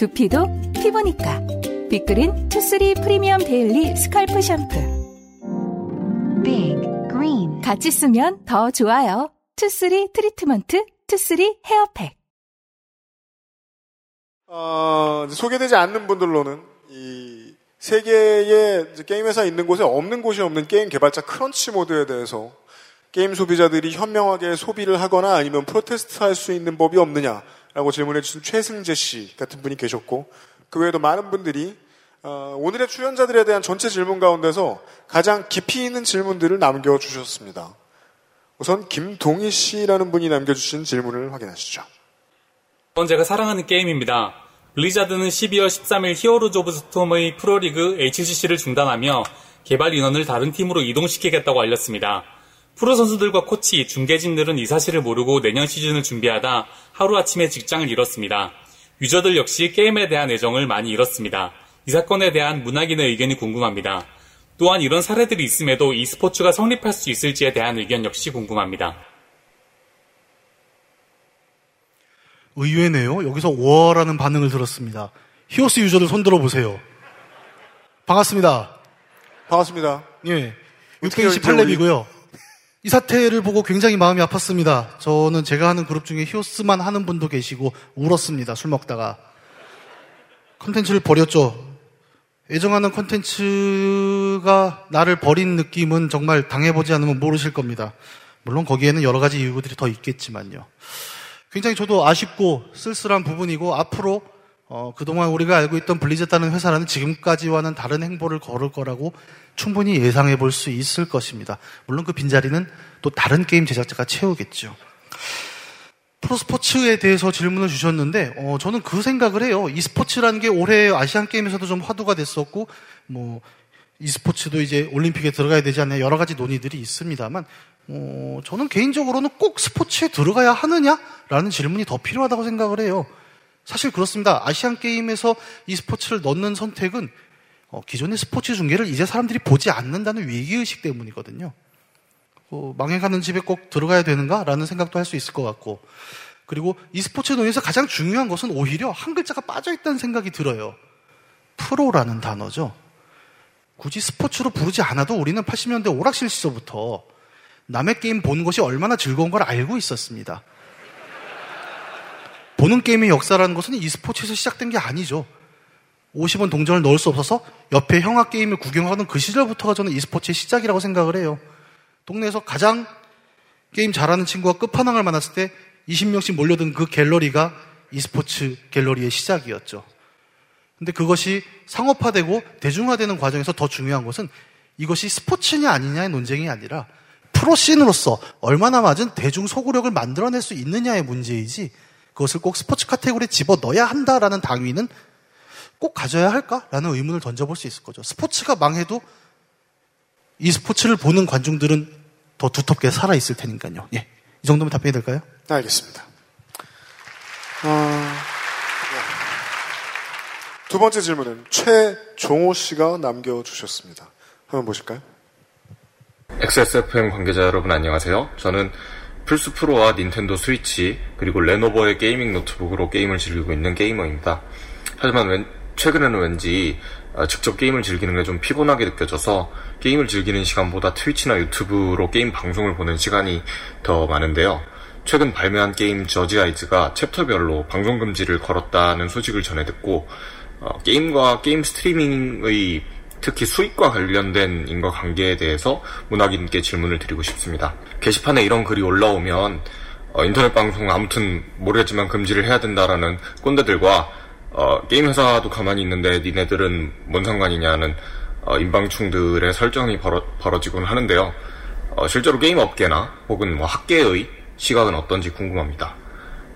두피도 피부니까. 빅그린 투쓰리 프리미엄 daily scalp 샴푸. Big Green. 같이 쓰면 더 좋아요. 투쓰리 트리트먼트, 투쓰리 헤어팩. 어, 소개되지 않는 분들로는 이 세계의 게임 회사 있는 곳에 없는 곳이 없는 게임 개발자 crunch mode에 대해서 게임 소비자들이 현명하게 소비를 하거나 아니면 protest 할 수 있는 법이 없느냐 라고 질문해 주신 최승재 씨 같은 분이 계셨고 그 외에도 많은 분들이 어, 오늘의 출연자들에 대한 전체 질문 가운데서 가장 깊이 있는 질문들을 남겨주셨습니다. 우선 김동희 씨라는 분이 남겨주신 질문을 확인하시죠. 이건 제가 사랑하는 게임입니다. 블리자드는 12월 13일 히어로즈 오브 스톰의 프로리그 HGC를 중단하며 개발 인원을 다른 팀으로 이동시키겠다고 알렸습니다. 프로 선수들과 코치, 중계진들은 이 사실을 모르고 내년 시즌을 준비하다 하루아침에 직장을 잃었습니다. 유저들 역시 게임에 대한 애정을 많이 잃었습니다. 이 사건에 대한 문학인의 의견이 궁금합니다. 또한 이런 사례들이 있음에도 e스포츠가 성립할 수 있을지에 대한 의견 역시 궁금합니다. 의외네요. 여기서 워라는 반응을 들었습니다. 히오스 유저들 손 들어 보세요. 반갑습니다. 반갑습니다. 예. 어떻게 628렙이고요. 이 사태를 보고 굉장히 마음이 아팠습니다. 저는 제가 하는 그룹 중에 히오스만 하는 분도 계시고 울었습니다. 술 먹다가. 컨텐츠를 버렸죠. 애정하는 컨텐츠가 나를 버린 느낌은 정말 당해보지 않으면 모르실 겁니다. 물론 거기에는 여러 가지 이유들이 더 있겠지만요. 굉장히 저도 아쉽고 쓸쓸한 부분이고 앞으로 어, 그동안 우리가 알고 있던 블리자드라는 회사라는 지금까지와는 다른 행보를 걸을 거라고 충분히 예상해 볼 수 있을 것입니다. 물론 그 빈자리는 또 다른 게임 제작자가 채우겠죠. 프로스포츠에 대해서 질문을 주셨는데, 어, 저는 그 생각을 해요. e스포츠라는 게 올해 아시안 게임에서도 좀 화두가 됐었고, 뭐, e스포츠도 이제 올림픽에 들어가야 되지 않냐 여러 가지 논의들이 있습니다만, 어, 저는 개인적으로는 꼭 스포츠에 들어가야 하느냐라는 질문이 더 필요하다고 생각을 해요. 사실 그렇습니다. 아시안 게임에서 e스포츠를 넣는 선택은 어, 기존의 스포츠 중계를 이제 사람들이 보지 않는다는 위기의식 때문이거든요. 어, 망해가는 집에 꼭 들어가야 되는가라는 생각도 할 수 있을 것 같고 그리고 e스포츠 논의에서 가장 중요한 것은 오히려 한 글자가 빠져있다는 생각이 들어요. 프로라는 단어죠. 굳이 스포츠로 부르지 않아도 우리는 80년대 오락실 시절부터 남의 게임 보는 것이 얼마나 즐거운 걸 알고 있었습니다. 보는 게임의 역사라는 것은 e스포츠에서 시작된 게 아니죠. 50원 동전을 넣을 수 없어서 옆에 형아 게임을 구경하던 그 시절부터가 저는 e스포츠의 시작이라고 생각을 해요. 동네에서 가장 게임 잘하는 친구가 끝판왕을 만났을 때 20명씩 몰려든 그 갤러리가 e스포츠 갤러리의 시작이었죠. 근데 그것이 상업화되고 대중화되는 과정에서 더 중요한 것은 이것이 스포츠냐 아니냐의 논쟁이 아니라 프로씬으로서 얼마나 맞은 대중 소구력을 만들어낼 수 있느냐의 문제이지 그것을 꼭 스포츠 카테고리에 집어 넣어야 한다라는 당위는 꼭 가져야 할까라는 의문을 던져볼 수 있을 거죠. 스포츠가 망해도 e스포츠를 보는 관중들은 더 두텁게 살아 있을 테니까요. 예. 이 정도면 답변이 될까요? 네, 알겠습니다. 어... 두 번째 질문은 최종호 씨가 남겨주셨습니다. 한번 보실까요? XSFM 관계자 여러분 안녕하세요. 저는 플스 프로와 닌텐도 스위치 그리고 레노버의 게이밍 노트북으로 게임을 즐기고 있는 게이머입니다. 하지만 웬, 최근에는 왠지 어, 직접 게임을 즐기는 게 좀 피곤하게 느껴져서 게임을 즐기는 시간보다 트위치나 유튜브로 게임 방송을 보는 시간이 더 많은데요. 최근 발매한 게임 저지 아이즈가 챕터별로 방송 금지를 걸었다는 소식을 전해 듣고 어, 게임과 게임 스트리밍의 특히 수익과 관련된 인과 관계에 대해서 문학인께 질문을 드리고 싶습니다. 게시판에 이런 글이 올라오면 어, 인터넷 방송 아무튼 모르겠지만 금지를 해야 된다라는 꼰대들과 어, 게임 회사도 가만히 있는데 니네들은 뭔 상관이냐는 어, 인방충들의 설전이 벌어, 벌어지곤 하는데요. 어, 실제로 게임 업계나 혹은 뭐 학계의 시각은 어떤지 궁금합니다.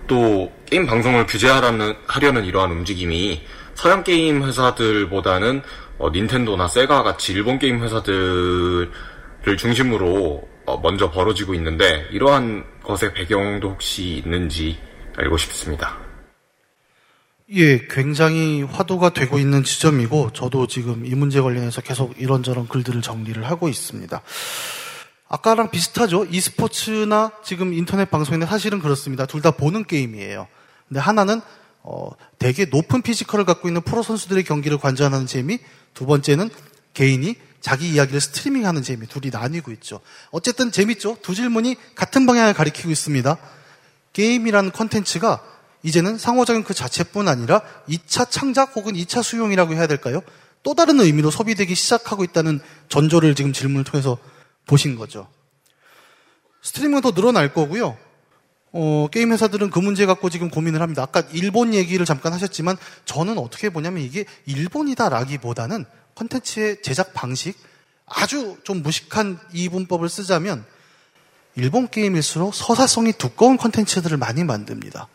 또 게임 방송을 규제하려는 하려는 이러한 움직임이 서양 게임 회사들보다는 어, 닌텐도나 세가 같이 일본 게임 회사들을 중심으로 어, 먼저 벌어지고 있는데 이러한 것의 배경도 혹시 있는지 알고 싶습니다. 예, 굉장히 화두가 되고 있는 지점이고 저도 지금 이 문제 관련해서 계속 이런저런 글들을 정리를 하고 있습니다. 아까랑 비슷하죠. e스포츠나 지금 인터넷 방송인데 사실은 그렇습니다. 둘 다 보는 게임이에요. 근데 하나는 어, 되게 높은 피지컬을 갖고 있는 프로 선수들의 경기를 관전하는 재미, 두 번째는 개인이 자기 이야기를 스트리밍하는 재미 둘이 나뉘고 있죠. 어쨌든 재밌죠. 두 질문이 같은 방향을 가리키고 있습니다. 게임이라는 컨텐츠가 이제는 상호적인 그 자체뿐 아니라 2차 창작 혹은 2차 수용이라고 해야 될까요? 또 다른 의미로 소비되기 시작하고 있다는 전조를 지금 질문을 통해서 보신 거죠. 스트리밍은 더 늘어날 거고요. 어, 게임 회사들은 그 문제 갖고 지금 고민을 합니다. 아까 일본 얘기를 잠깐 하셨지만 저는 어떻게 보냐면 이게 일본이다라기보다는 컨텐츠의 제작 방식 아주 좀 무식한 이분법을 쓰자면 일본 게임일수록 서사성이 두꺼운 컨텐츠들을 많이 만듭니다.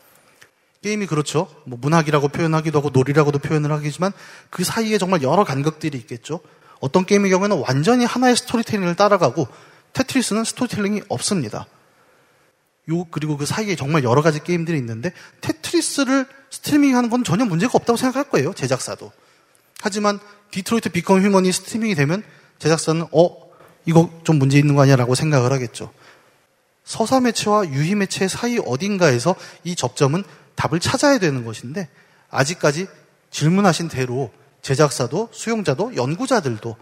게임이 그렇죠. 뭐 문학이라고 표현하기도 하고 놀이라고도 표현을 하겠지만 그 사이에 정말 여러 간극들이 있겠죠. 어떤 게임의 경우에는 완전히 하나의 스토리텔링을 따라가고 테트리스는 스토리텔링이 없습니다. 요 그리고 그 사이에 정말 여러 가지 게임들이 있는데 테트리스를 스트리밍하는 건 전혀 문제가 없다고 생각할 거예요. 제작사도. 하지만 Detroit Become Human이 스트리밍이 되면 제작사는 어 이거 좀 문제 있는 거 아니야라고 생각을 하겠죠. 서사 매체와 유희 매체 사이 어딘가에서 이 접점은 답을 찾아야 되는 것인데 아직까지 질문하신 대로 제작사도 수용자도 연구자들도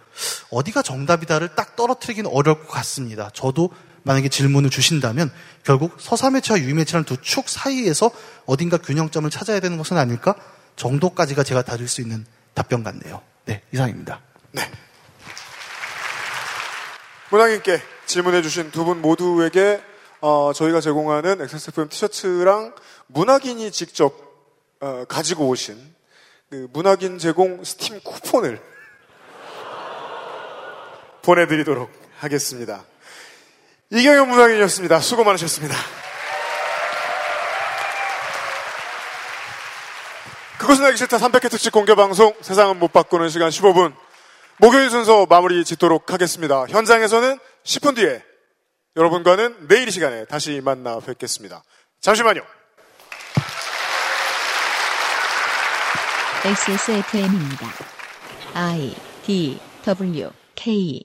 어디가 정답이다를 딱 떨어뜨리기는 어려울 것 같습니다. 저도 만약에 질문을 주신다면 결국 서사 매체와 유희 매체라는 두 축 사이에서 어딘가 균형점을 찾아야 되는 것은 아닐까 정도까지가 제가 다룰 수 있는 답변 같네요. 네, 이상입니다. 문학인께 질문해주신 두 분 모두에게 어, 저희가 제공하는 XSFM 티셔츠랑 문학인이 직접 어, 가지고 오신 그 문학인 제공 스팀 쿠폰을 보내드리도록 하겠습니다. 이경영 문학인이었습니다. 수고 많으셨습니다. 그것은 알기 싫다 300회 특집 공개방송 세상은 못 바꾸는 시간 15분 목요일 순서 마무리 짓도록 하겠습니다. 현장에서는 10분 뒤에 여러분과는 내일 이 시간에 다시 만나 뵙겠습니다. 잠시만요. XSFM입니다. I D W K